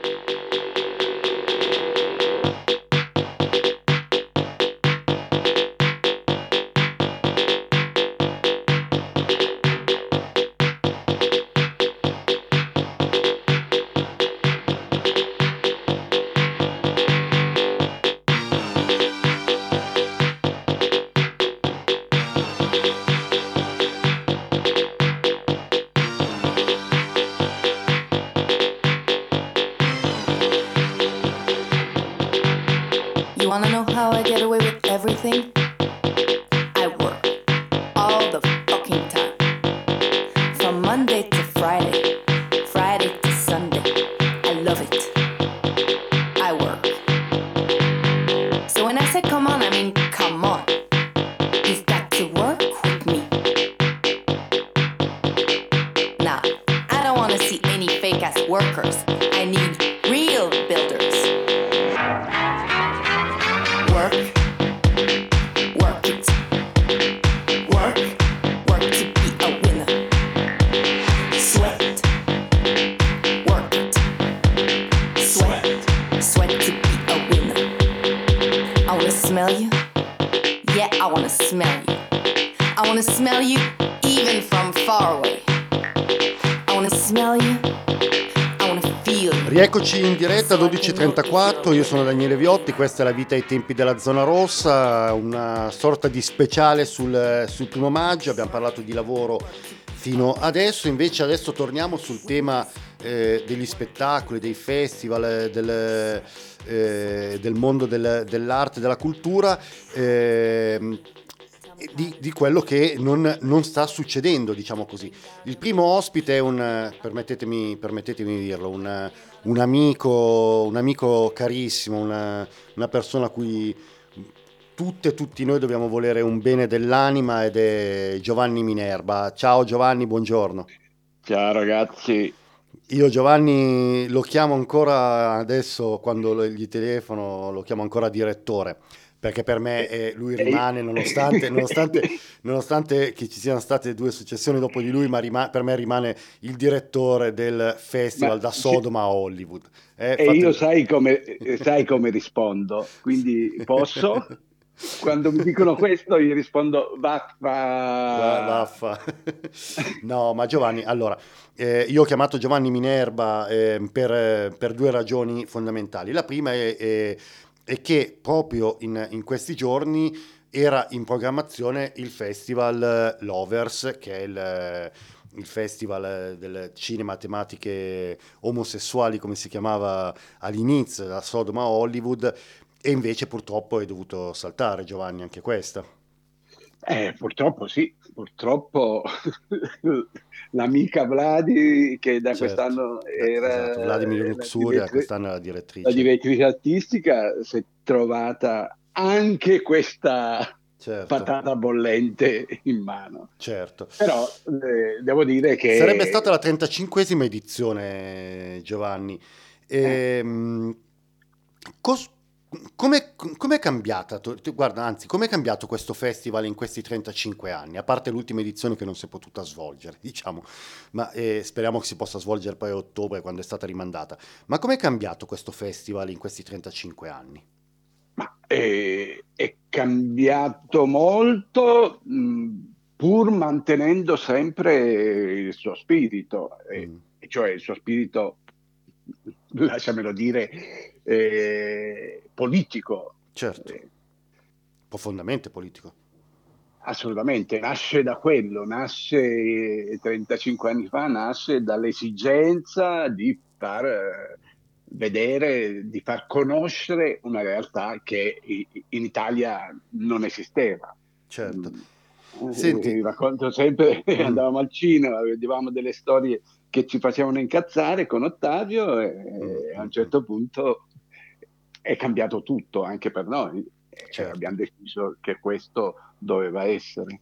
Thing. 34, io sono Daniele Viotti, questa è La vita ai tempi della zona rossa, una sorta di speciale sul, sul primo maggio, abbiamo parlato di lavoro fino adesso, invece adesso torniamo sul tema eh, degli spettacoli, dei festival, del, eh, del mondo del, dell'arte, della cultura. Eh, di, di, quello che non, non, sta succedendo, diciamo così. Il primo ospite è un, permettetemi, permettetemi di dirlo, un, un amico, un amico carissimo, una, una persona a cui tutte e tutti noi dobbiamo volere un bene dell'anima ed è Giovanni Minerva. Ciao Giovanni, buongiorno. Ciao ragazzi, Io Giovanni lo chiamo ancora adesso quando gli telefono, lo chiamo ancora direttore, perché per me eh, lui rimane, nonostante, nonostante, nonostante che ci siano state due successioni dopo di lui, ma rima- per me rimane il direttore del festival Ma da sì. Sodoma a Hollywood. Eh, e fate- io sai come, eh, sai come rispondo, quindi posso? Quando mi dicono questo io rispondo va, va. Va- vaffa. No, ma Giovanni, allora, eh, io ho chiamato Giovanni Minerva eh, per, eh, per due ragioni fondamentali. La prima è, è- è che proprio in, in questi giorni era in programmazione il festival eh, Lovers, che è il, eh, il festival eh, del cinema tematiche omosessuali, come si chiamava all'inizio, da Sodoma a Hollywood, e invece purtroppo è dovuto saltare, Giovanni, anche questa. Eh, purtroppo sì, purtroppo l'amica Vladi che da Certo. quest'anno era Esatto, Vladimir la Luxuria, quest'anno è la direttrice. la direttrice artistica, si è trovata anche questa Certo, patata bollente in mano. certo. Però eh, devo dire che Sarebbe stata la 35esima edizione, Giovanni. Ehm, cos- come è cambiata? Guarda, anzi, come è cambiato questo festival in questi 35 anni? A parte l'ultima edizione che non si è potuta svolgere, diciamo, ma eh, speriamo che si possa svolgere poi a ottobre quando è stata rimandata. Ma come è cambiato questo festival in questi 35 anni? Ma è, è cambiato molto, mh, pur mantenendo sempre il suo spirito, e- Mm, e cioè il suo spirito, lasciamelo dire, eh, politico. certo, Eh, profondamente politico. Assolutamente, nasce da quello, nasce eh, 35 anni fa, nasce dall'esigenza di far eh, vedere, di far conoscere una realtà che in Italia non esisteva. Certo. Mm. Senti- Vi racconto sempre, Mm. andavamo al cinema, vedevamo delle storie che ci facevano incazzare con Ottavio e Mm. a un certo punto è cambiato tutto anche per noi. E Certo. abbiamo deciso che questo doveva essere.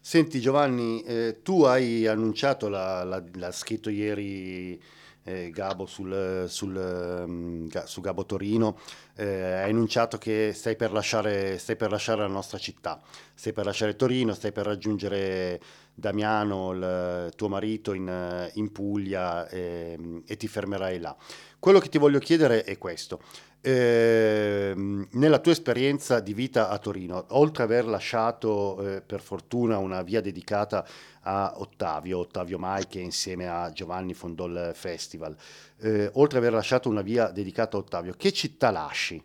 Senti Giovanni, eh, tu hai annunciato, la- la- l'ha scritto ieri eh, Gabo sul, sul, Ga- su Gabo Torino, eh, hai annunciato che stai per, lasciare, stai per lasciare la nostra città, stai per lasciare Torino, stai per raggiungere Damiano, il tuo marito, in, eh, in Puglia ehm, e ti fermerai là. Quello che ti voglio chiedere è questo. Ehm, nella tua esperienza di vita a Torino, oltre ad aver lasciato eh, per fortuna una via dedicata a Ottavio, Ottavio Mai che insieme a Giovanni fondò il festival, eh, oltre ad aver lasciato una via dedicata a Ottavio, che città lasci?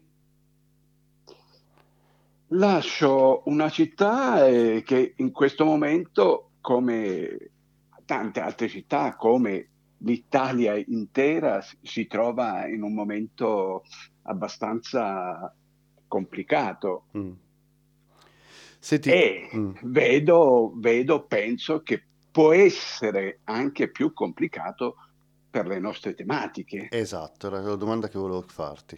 Lascio una città eh, che in questo momento, come tante altre città, come l'Italia intera, si- si trova in un momento abbastanza complicato. Mm, Senti, e mm, vedo, vedo, penso che può essere anche più complicato per le nostre tematiche. esatto, era la domanda che volevo farti.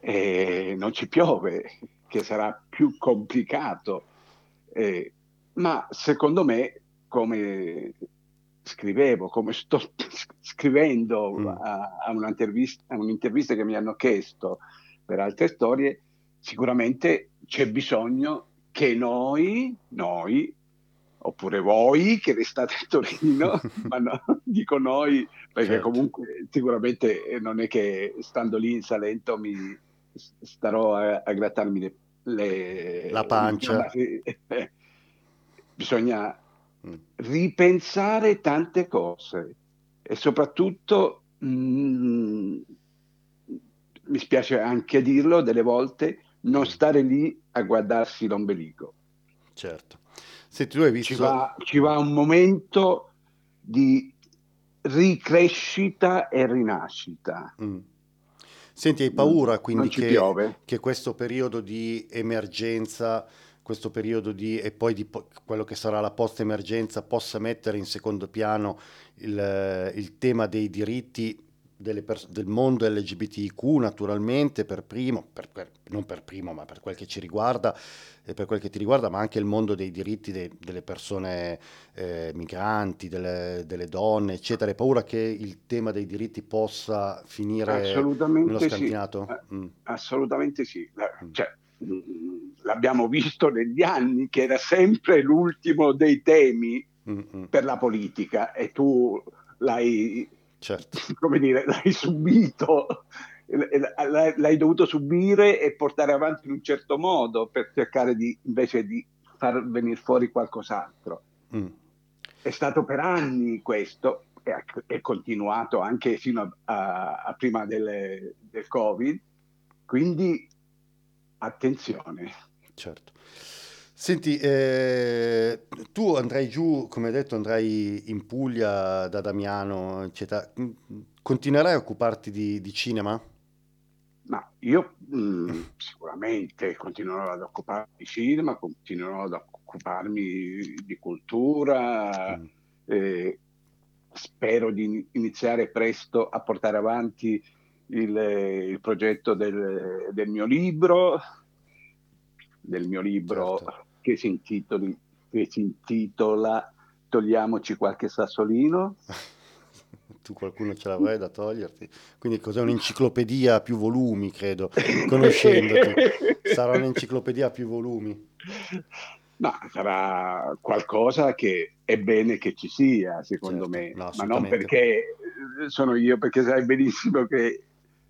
E non ci piove, che sarà più complicato. Eh, ma secondo me, come scrivevo, come sto scrivendo Mm. a, a un'intervista, a un'intervista che mi hanno chiesto per altre storie, sicuramente c'è bisogno che noi, noi, oppure voi che restate a Torino, ma no, dico noi perché Certo. comunque sicuramente non è che stando lì in Salento mi starò a, a grattarmi le, le- La pancia. eh, bisogna Mm. ripensare tante cose e soprattutto mm, mi spiace anche dirlo delle volte non stare lì a guardarsi l'ombelico Certo. Senti, tu hai visto... ci va, ci va un momento di ricrescita e rinascita Mm. Senti, hai paura quindi che, che questo periodo di emergenza, questo periodo di, e poi di po- quello che sarà la post-emergenza possa mettere in secondo piano il, il tema dei diritti pers- del mondo LGBTIQ naturalmente per primo, per- per- non per primo ma per quel che ci riguarda e per quel che ti riguarda, ma anche il mondo dei diritti de- delle persone eh, migranti, delle, delle donne, eccetera. Hai paura che il tema dei diritti possa finire nello assolutamente sì scantinato? Eh, Mm, assolutamente sì Mm. cioè, l'abbiamo visto negli anni che era sempre l'ultimo dei temi mm, mm, per la politica e tu l'hai certo, come dire, l'hai subito, l'hai, l'hai dovuto subire e portare avanti in un certo modo per cercare di, invece di far venire fuori qualcos'altro. Mm, È stato per anni questo e è continuato anche fino a, a- a prima del, del Covid, quindi attenzione. certo. Senti, eh, tu andrai giù, come hai detto, andrai in Puglia da Damiano, eccetera. Mm, Continuerai a occuparti di, di cinema? Ma io mh, sicuramente continuerò ad occuparmi di cinema, continuerò ad occuparmi di cultura, Mm, eh, spero di iniziare presto a portare avanti il, il progetto del, del mio libro, del mio libro Certo. che si intitoli- che si intitola Togliamoci qualche sassolino. Tu qualcuno ce l'avrai da toglierti? Quindi cos'è un'enciclopedia a più volumi, credo, conoscendoti. Sarà un'enciclopedia a più volumi. Ma sarà qualcosa che è bene che ci sia, secondo Certo, me, no, ma non perché eh, sono io, perché sai benissimo che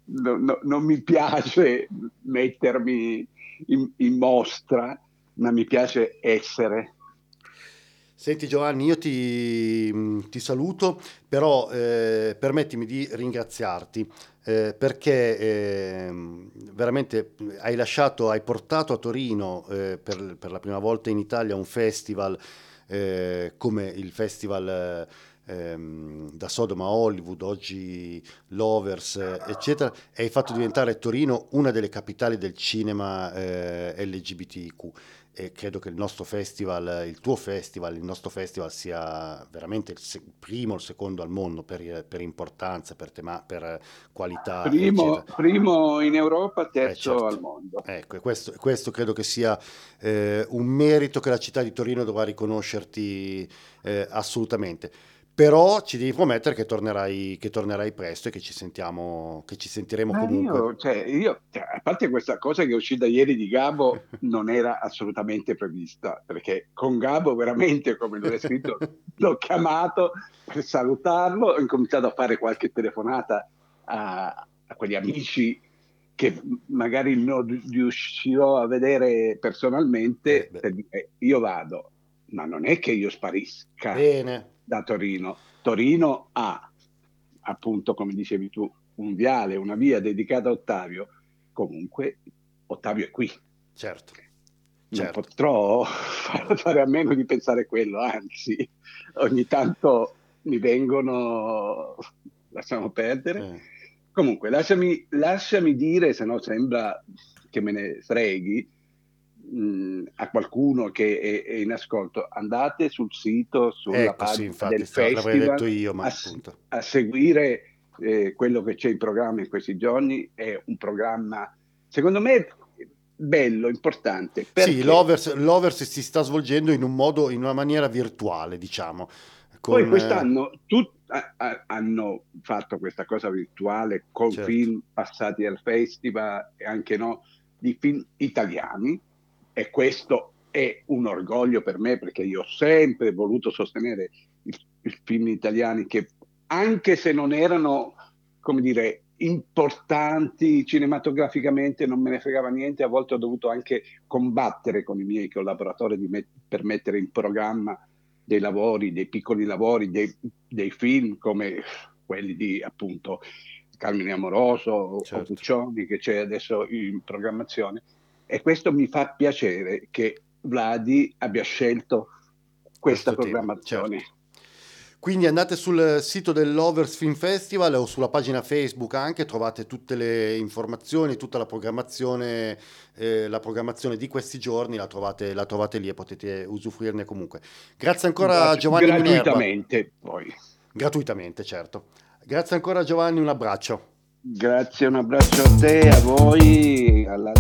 no- no- non mi piace mettermi in, in mostra, ma mi piace essere. Senti Giovanni, io ti, ti saluto, però eh, permettimi di ringraziarti eh, perché ehm, veramente hai lasciato, hai portato a Torino eh, per, per la prima volta in Italia un festival eh, come il festival eh, ehm, da Sodoma a Hollywood, oggi Lovers, eh, eccetera, e hai fatto diventare Torino una delle capitali del cinema eh, LGBTQ e credo che il nostro festival, il tuo festival, il nostro festival sia veramente il se- primo o il secondo al mondo per, per importanza, per, tema- per qualità, Primo, primo in Europa, terzo Eh, certo. al mondo. Ecco, questo, questo credo che sia eh, un merito che la città di Torino dovrà riconoscerti eh, assolutamente. Però ci devi promettere che tornerai, che tornerai presto e che ci sentiamo, che ci sentiremo Ma comunque. io, cioè, io, cioè, a parte questa cosa che è uscita ieri di Gabo, non era assolutamente prevista, perché con Gabo veramente, come lui ha scritto, l'ho chiamato per salutarlo, ho incominciato a fare qualche telefonata a, a quegli amici che magari non riuscirò a vedere personalmente, Eh, beh. per dire io vado, ma non è che io sparisca Bene, da Torino. Torino ha, appunto, come dicevi tu, un viale, una via dedicata a Ottavio. Comunque, Ottavio è qui. certo. Non Certo. potrò fare a meno di pensare quello, anzi, ogni tanto mi vengono, lasciamo perdere. Eh, Comunque, lasciami, lasciami dire, se no sembra che me ne freghi, mh, a qualcuno che è, è in ascolto, andate sul sito, sulla Ecco, sì, pagina infatti, del festival detto io, ma a, a seguire eh, quello che c'è in programma in questi giorni. È un programma, secondo me, bello, importante. Sì, perché l'Overs, l'Overs si sta svolgendo in un modo, in una maniera virtuale, diciamo. Poi con, quest'anno tut- a- a- hanno fatto questa cosa virtuale con Certo. film passati al festival e anche no, di film italiani e questo è un orgoglio per me perché io ho sempre voluto sostenere i, i film italiani che anche se non erano, come dire, importanti cinematograficamente, non me ne fregava niente, a volte ho dovuto anche combattere con i miei collaboratori di met- per mettere in programma dei lavori, dei piccoli lavori, dei, dei film come quelli di appunto Carmine Amoroso o Certo. Puccioni che c'è adesso in programmazione. E questo mi fa piacere che Vladi abbia scelto Questo questa tema, programmazione. certo. Quindi andate sul sito dell'Overs Film Festival o sulla pagina Facebook anche, trovate tutte le informazioni, tutta la programmazione, eh, la programmazione di questi giorni, la trovate, la trovate lì e potete usufruirne comunque. Grazie ancora Grazie- Giovanni Minerva. gratuitamente poi. Gratuitamente, certo. Grazie ancora Giovanni, un abbraccio. Grazie, un abbraccio a te, a voi, alla...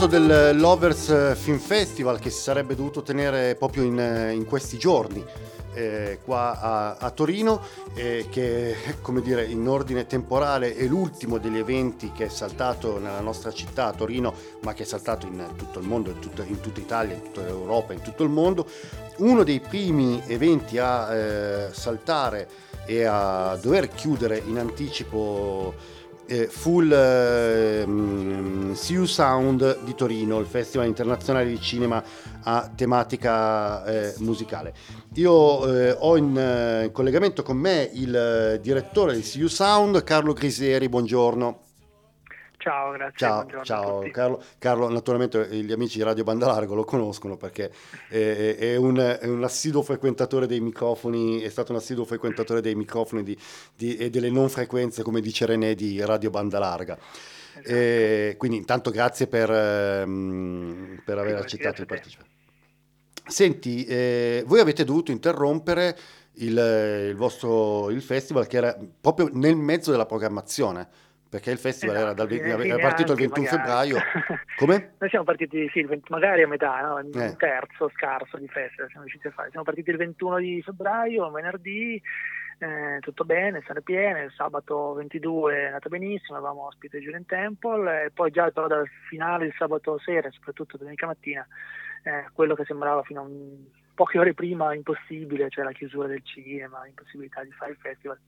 Parlato dell'Overs Film Festival che si sarebbe dovuto tenere proprio in, in questi giorni eh, qua a, a Torino, eh, che come dire in ordine temporale è l'ultimo degli eventi che è saltato nella nostra città, a Torino, ma che è saltato in tutto il mondo, in, tutta- in tutta Italia, in tutta Europa, in tutto il mondo. Uno dei primi eventi a eh, saltare e a dover chiudere in anticipo eh, full eh, Siu Sound di Torino, il Festival internazionale di cinema a tematica eh, musicale. Io eh, ho in eh, collegamento con me il eh, direttore di Siu Sound, Carlo Griseri, buongiorno. Ciao, grazie. Ciao, ciao. Carlo. Carlo, naturalmente eh, gli amici di Radio Banda Largo lo conoscono perché è, è un, è un assiduo frequentatore dei microfoni, è stato un assiduo frequentatore dei microfoni di- di- e delle non frequenze, come dice René, di Radio Banda Larga. Esatto. E quindi intanto grazie per, ehm, per aver Figurati, accettato di partecipare. Senti, eh, voi avete dovuto interrompere il, il vostro il festival che era proprio nel mezzo della programmazione, perché il festival era, dal, Esatto, era partito il anche 21 magari. febbraio. Come? Noi siamo partiti, sì, il 20 magari a metà, no? un Eh. terzo scarso di festival siamo riusciti a fare. Siamo partiti il 21 di febbraio, venerdì, eh, tutto bene, sale piene, il sabato 22 è andata benissimo, avevamo ospite Julian Temple e poi già però dal finale il sabato sera soprattutto domenica mattina eh, quello che sembrava fino a un- poche ore prima impossibile, cioè la chiusura del cinema, l'impossibilità di fare il festival,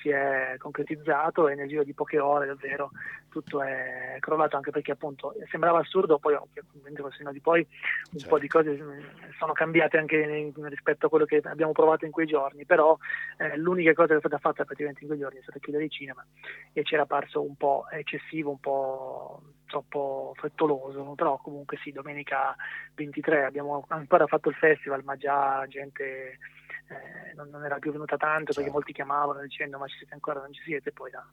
si è concretizzato e nel giro di poche ore davvero tutto è crollato anche perché appunto sembrava assurdo, poi ovviamente col senno di poi un Certo. po' di cose eh, sono cambiate anche rispetto a quello che abbiamo provato in quei giorni, però eh, l'unica cosa che è stata fatta praticamente in quei giorni è stata chiudere il cinema e c'era parso un po' eccessivo, un po' troppo frettoloso, però comunque sì, domenica 23 abbiamo ancora fatto il festival, ma già gente eh, non, non era più venuta tanto perché Certo. molti chiamavano dicendo ma ci siete ancora, non ci siete, e poi da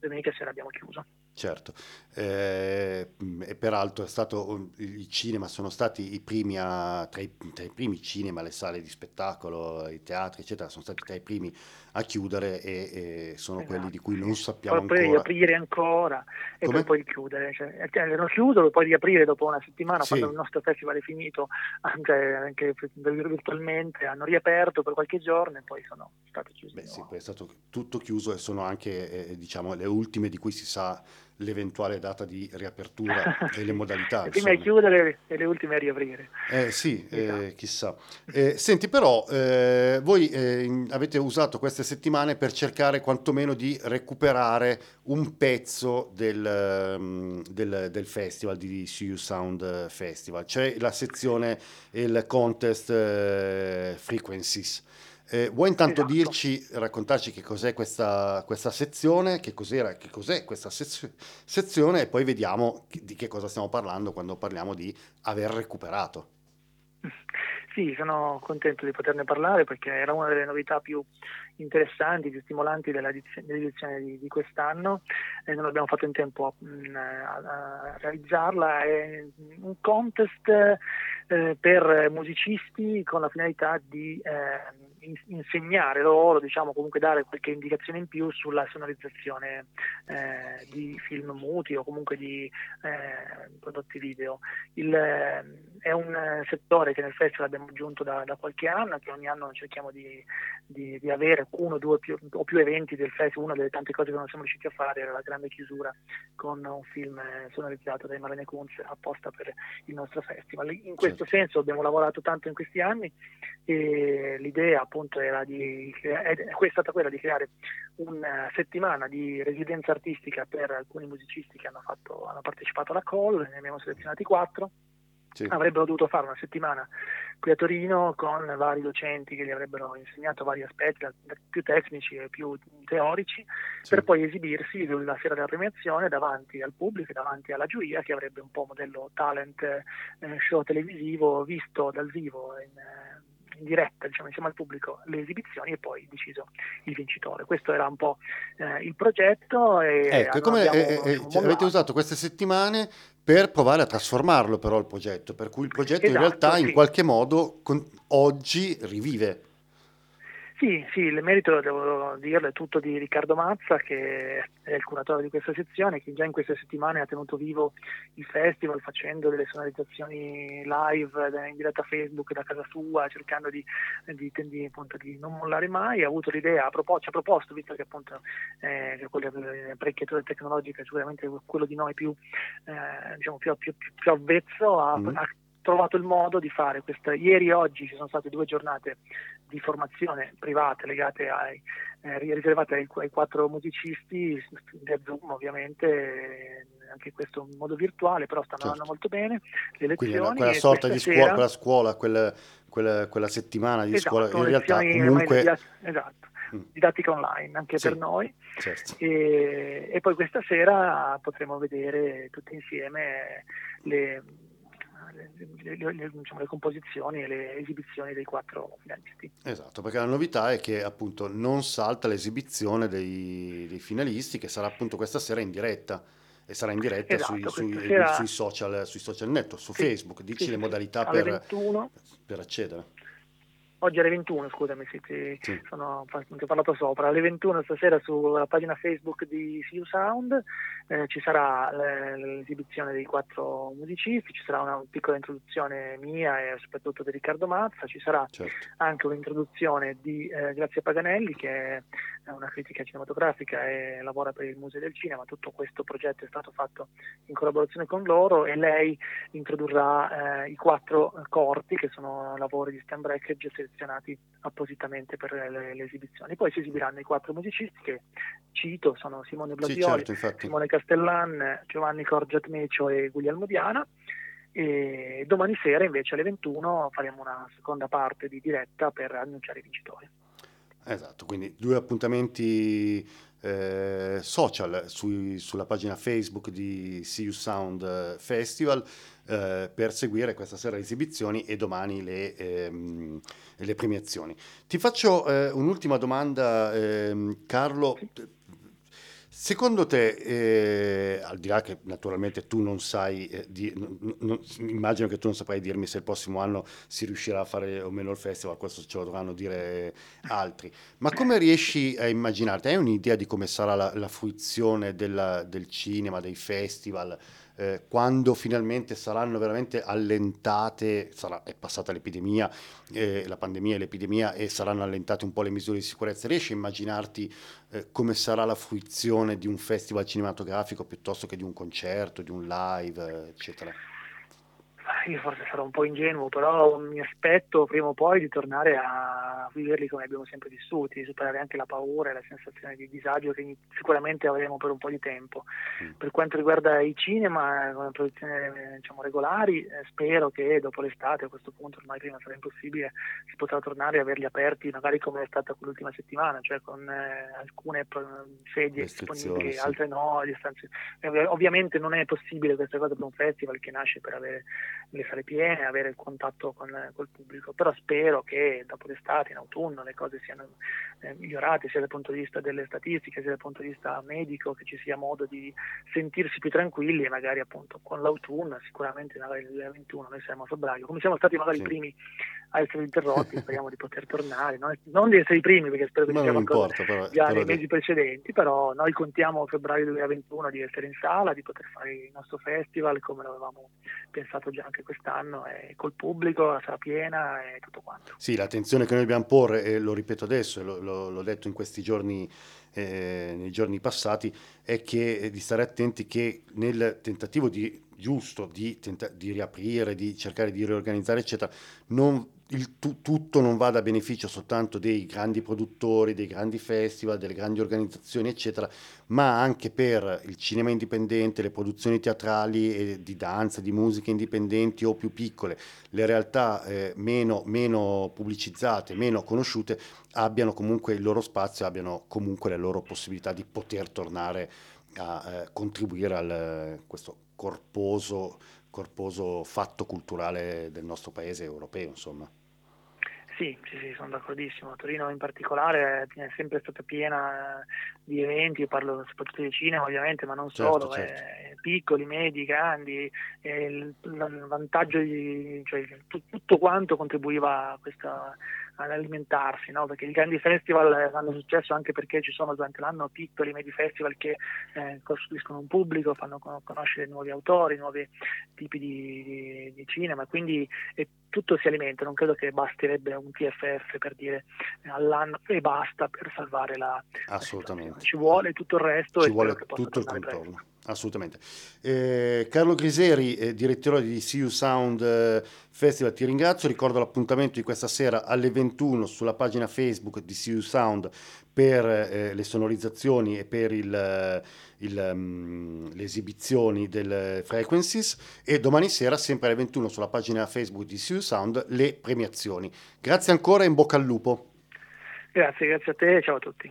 domenica sera abbiamo chiuso. Certo, Eh, e peraltro è stato, i cinema sono stati i primi a, tra, i, tra i primi cinema, le sale di spettacolo, i teatri, eccetera, sono stati tra i primi a chiudere e, e sono Esatto, quelli di cui non sappiamo poi, poi ancora. riaprire ancora e Come? poi, poi richiudere. Cioè, eh, erano chiuso e poi riaprire dopo una settimana Sì. quando il nostro festival è finito, anche, anche virtualmente, hanno riaperto per qualche giorno e poi sono state chiuse. Beh, sì, poi è stato tutto chiuso e sono anche, eh, diciamo, le ultime di cui si sa l'eventuale data di riapertura e le modalità. le prime a chiudere e le ultime a riaprire. Eh sì, eh, Esatto. chissà. Eh, senti, però, eh, voi eh, avete usato queste settimane per cercare quantomeno di recuperare un pezzo del, ehm, del- del festival, di CU Sound Festival. C'è la sezione, il contest eh, Frequencies. Eh, vuoi intanto Esatto. dirci, raccontarci che cos'è questa, questa sezione, che cos'era, che cos'è questa sez- sezione e poi vediamo di che cosa stiamo parlando quando parliamo di aver recuperato. Sì, sono contento di poterne parlare perché era una delle novità più interessanti, più stimolanti dell'edizione, di, di quest'anno e non abbiamo fatto in tempo a, mm, a- a realizzarla. È un contest eh, per musicisti con la finalità di eh, insegnare loro, diciamo comunque dare qualche indicazione in più sulla sonorizzazione eh, di film muti o comunque di eh, prodotti video. Il, eh, è un settore che nel festival abbiamo aggiunto da, da qualche anno, che ogni anno cerchiamo di, di- di avere uno, due più- o più eventi del festival. Una delle tante cose che non siamo riusciti a fare era la grande chiusura con un film eh, sonorizzato dai Marlene Kunz apposta per il nostro festival. In questo senso abbiamo lavorato tanto in questi anni e l'idea appunto era di è stata quella di creare una settimana di residenza artistica per alcuni musicisti che hanno, fatto- hanno partecipato alla call, ne abbiamo selezionati quattro Sì. avrebbero dovuto fare una settimana qui a Torino con vari docenti che gli avrebbero insegnato vari aspetti, più tecnici e più teorici, Sì. per poi esibirsi la sera della premiazione davanti al pubblico e davanti alla giuria che avrebbe un po' modello talent eh, show televisivo visto dal vivo in, eh, in diretta diciamo, insieme al pubblico le esibizioni e poi deciso il vincitore. Questo era un po' eh, il progetto e Ecco, come eh, eh, cioè, avete usato queste settimane per provare a trasformarlo però il progetto, per cui il progetto in Esatto, realtà in sì. qualche modo con- oggi rivive. Sì, sì, il merito, devo dirlo, è tutto di Riccardo Mazza, che è il curatore di questa sezione, che già in queste settimane ha tenuto vivo il festival facendo delle sonorizzazioni live eh, in diretta Facebook da casa sua, cercando di, di- di, appunto, di non mollare mai. Ha avuto l'idea, ci ha proposto, visto che appunto eh, che quelle delle apparecchiature tecnologiche è sicuramente quello di noi più, eh, diciamo, più, più- più- più avvezzo, ha, Mm. ha trovato il modo di fare questa. Ieri e oggi ci sono state due giornate di formazione private legate ai, eh, riservate ai, ai quattro musicisti via Zoom ovviamente eh, anche questo in modo virtuale però stanno Certo. andando molto bene le Quindi lezioni quella e sorta di scuola, sera- quella scuola, quella, quella- quella settimana di esatto, scuola, in realtà comunque... esatto, Mm. didattica online anche Sì. per noi Certo. e, e poi questa sera potremo vedere tutti insieme le, le- le- le- diciamo, le composizioni e le esibizioni dei quattro finalisti. Esatto, perché la novità è che appunto non salta l'esibizione dei, dei finalisti che sarà appunto questa sera in diretta e sarà in diretta Esatto, sui, sui- sera- sui social, sui social network, su Sì, Facebook, dici sì, le modalità per, 21 per accedere. oggi alle 21, scusami, sì, ti, Sì. sono, ti ho parlato sopra, alle 21 stasera sulla pagina Facebook di You Sound eh, ci sarà le- l'esibizione dei quattro musicisti, ci sarà una piccola introduzione mia e soprattutto di Riccardo Mazza, ci sarà Certo. anche un'introduzione di eh, Grazia Paganelli che è una critica cinematografica e lavora per il Museo del Cinema. Tutto questo progetto è stato fatto in collaborazione con loro e lei introdurrà eh, i quattro eh, corti che sono lavori di Stan Brackage selezionati appositamente per le, le esibizioni. Poi si esibiranno i quattro musicisti che cito, sono Simone Sì, Blasioli, certo, infatti. Simone Castellan, Giovanni Corgiat Mecio e Guglielmo Diana. E domani sera invece alle 21 faremo una seconda parte di diretta per annunciare i vincitori. Esatto, quindi due appuntamenti eh, social sui- sulla pagina Facebook di See You Sound Festival eh, per seguire questa sera le esibizioni e domani le, ehm, le premiazioni. Ti faccio eh, un'ultima domanda, ehm, Carlo. Secondo te, eh, al di là che naturalmente tu non sai, eh, di- non- non- immagino che tu non saprai dirmi se il prossimo anno si riuscirà a fare o meno il festival, questo ce lo dovranno dire altri, ma come riesci a immaginarti? Hai un'idea di come sarà la, la fruizione della- del cinema, dei festival, eh, quando finalmente saranno veramente allentate, sarà, è passata l'epidemia, eh, la pandemia e l'epidemia e saranno allentate un po' le misure di sicurezza, riesci a immaginarti eh, come sarà la fruizione di un festival cinematografico piuttosto che di un concerto, di un live, eh, eccetera? Io forse sarò un po' ingenuo, però mi aspetto prima o poi di tornare a viverli come abbiamo sempre vissuti, di superare anche la paura e la sensazione di disagio che sicuramente avremo per un po' di tempo. Mm. Per quanto riguarda i cinema, con le produzioni diciamo, regolari, eh, spero che dopo l'estate, a questo punto ormai prima sarà impossibile, si potrà tornare a averli aperti magari come è stata quell'ultima settimana, cioè con eh, alcune sedie disponibili, sì. altre no, distanze. Eh, Ovviamente non è possibile questa cosa per un festival che nasce per avere le sale piene, avere il contatto con col pubblico, però spero che dopo l'estate, in autunno, le cose siano eh, migliorate sia dal punto di vista delle statistiche, sia dal punto di vista medico, che ci sia modo di sentirsi più tranquilli e magari appunto con l'autunno, sicuramente magari nel 2021 noi siamo a febbraio, come siamo stati magari Sì. i primi a essere interrotti, speriamo di poter tornare, no? non di essere i primi perché spero che Ma non importa, però, già però nei mesi precedenti, però noi contiamo a febbraio 2021 di essere in sala, di poter fare il nostro festival come l'avevamo pensato già anche quest'anno, e col pubblico, la sala piena e tutto quanto. Sì, l'attenzione che noi dobbiamo porre, e lo ripeto adesso, e l'ho detto in questi giorni, eh, nei giorni passati, è che eh, di stare attenti che nel tentativo di giusto di, tenta- di riaprire, di cercare di riorganizzare, eccetera, non- il tu- tutto non vada a beneficio soltanto dei grandi produttori, dei grandi festival, delle grandi organizzazioni, eccetera, ma anche per il cinema indipendente, le produzioni teatrali e di danza, di musica indipendenti o più piccole, le realtà eh, meno, meno pubblicizzate, meno conosciute, abbiano comunque il loro spazio, abbiano comunque le loro possibilità di poter tornare a eh, contribuire a questo corposo, corposo fatto culturale del nostro paese europeo, insomma. Sì, sì, sì, sono d'accordissimo. Torino in particolare è sempre stata piena eh, di eventi, io parlo soprattutto di cinema ovviamente, ma non Certo, solo, certo. eh, piccoli, medi, grandi, e il, il vantaggio di cioè, tu- tutto quanto contribuiva a questa ad alimentarsi, no? perché i grandi festival eh, hanno successo anche perché ci sono durante l'anno piccoli, medi festival che eh, costruiscono un pubblico, fanno con- conoscere nuovi autori, nuovi tipi di, di- di cinema, quindi tutto si alimenta, non credo che basterebbe un TFF per dire eh, all'anno e basta per salvare la, la Assolutamente. situazione. Ci vuole tutto il resto Ci e vuole tutto il contorno. presto. Assolutamente. Eh, Carlo Griseri, eh, direttore di You Sound eh, Festival, ti ringrazio. Ricordo l'appuntamento di questa sera alle 21 sulla pagina Facebook di You Sound per eh, le sonorizzazioni e per il, eh, il, mm, le esibizioni delle frequencies e domani sera sempre alle 21 sulla pagina Facebook di You Sound le premiazioni. Grazie ancora e in bocca al lupo. Grazie, grazie a te e ciao a tutti.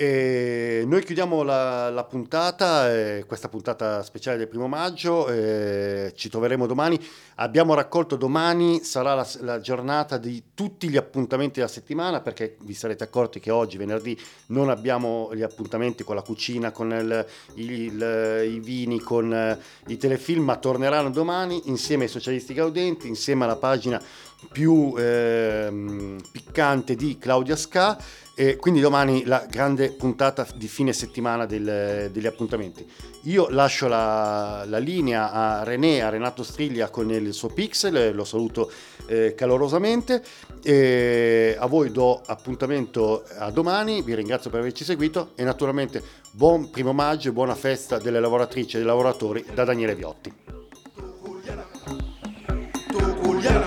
E noi chiudiamo la, la puntata, eh, questa puntata speciale del primo maggio, eh, ci troveremo domani. Abbiamo raccolto domani, sarà la, la giornata di tutti gli appuntamenti della settimana perché vi sarete accorti che oggi, venerdì, non abbiamo gli appuntamenti con la cucina, con il- il- i vini, con eh, i telefilm, ma torneranno domani insieme ai socialisti gaudenti, insieme alla pagina più ehm, piccante di Claudia Ska. E quindi domani la grande puntata di fine settimana del- degli appuntamenti. Io lascio la, la linea a René, a Renato Striglia con il suo pixel, lo saluto eh, calorosamente. E a voi do appuntamento a domani, vi ringrazio per averci seguito e naturalmente buon primo maggio e buona festa delle lavoratrici e dei lavoratori da Daniele Viotti. tukulyana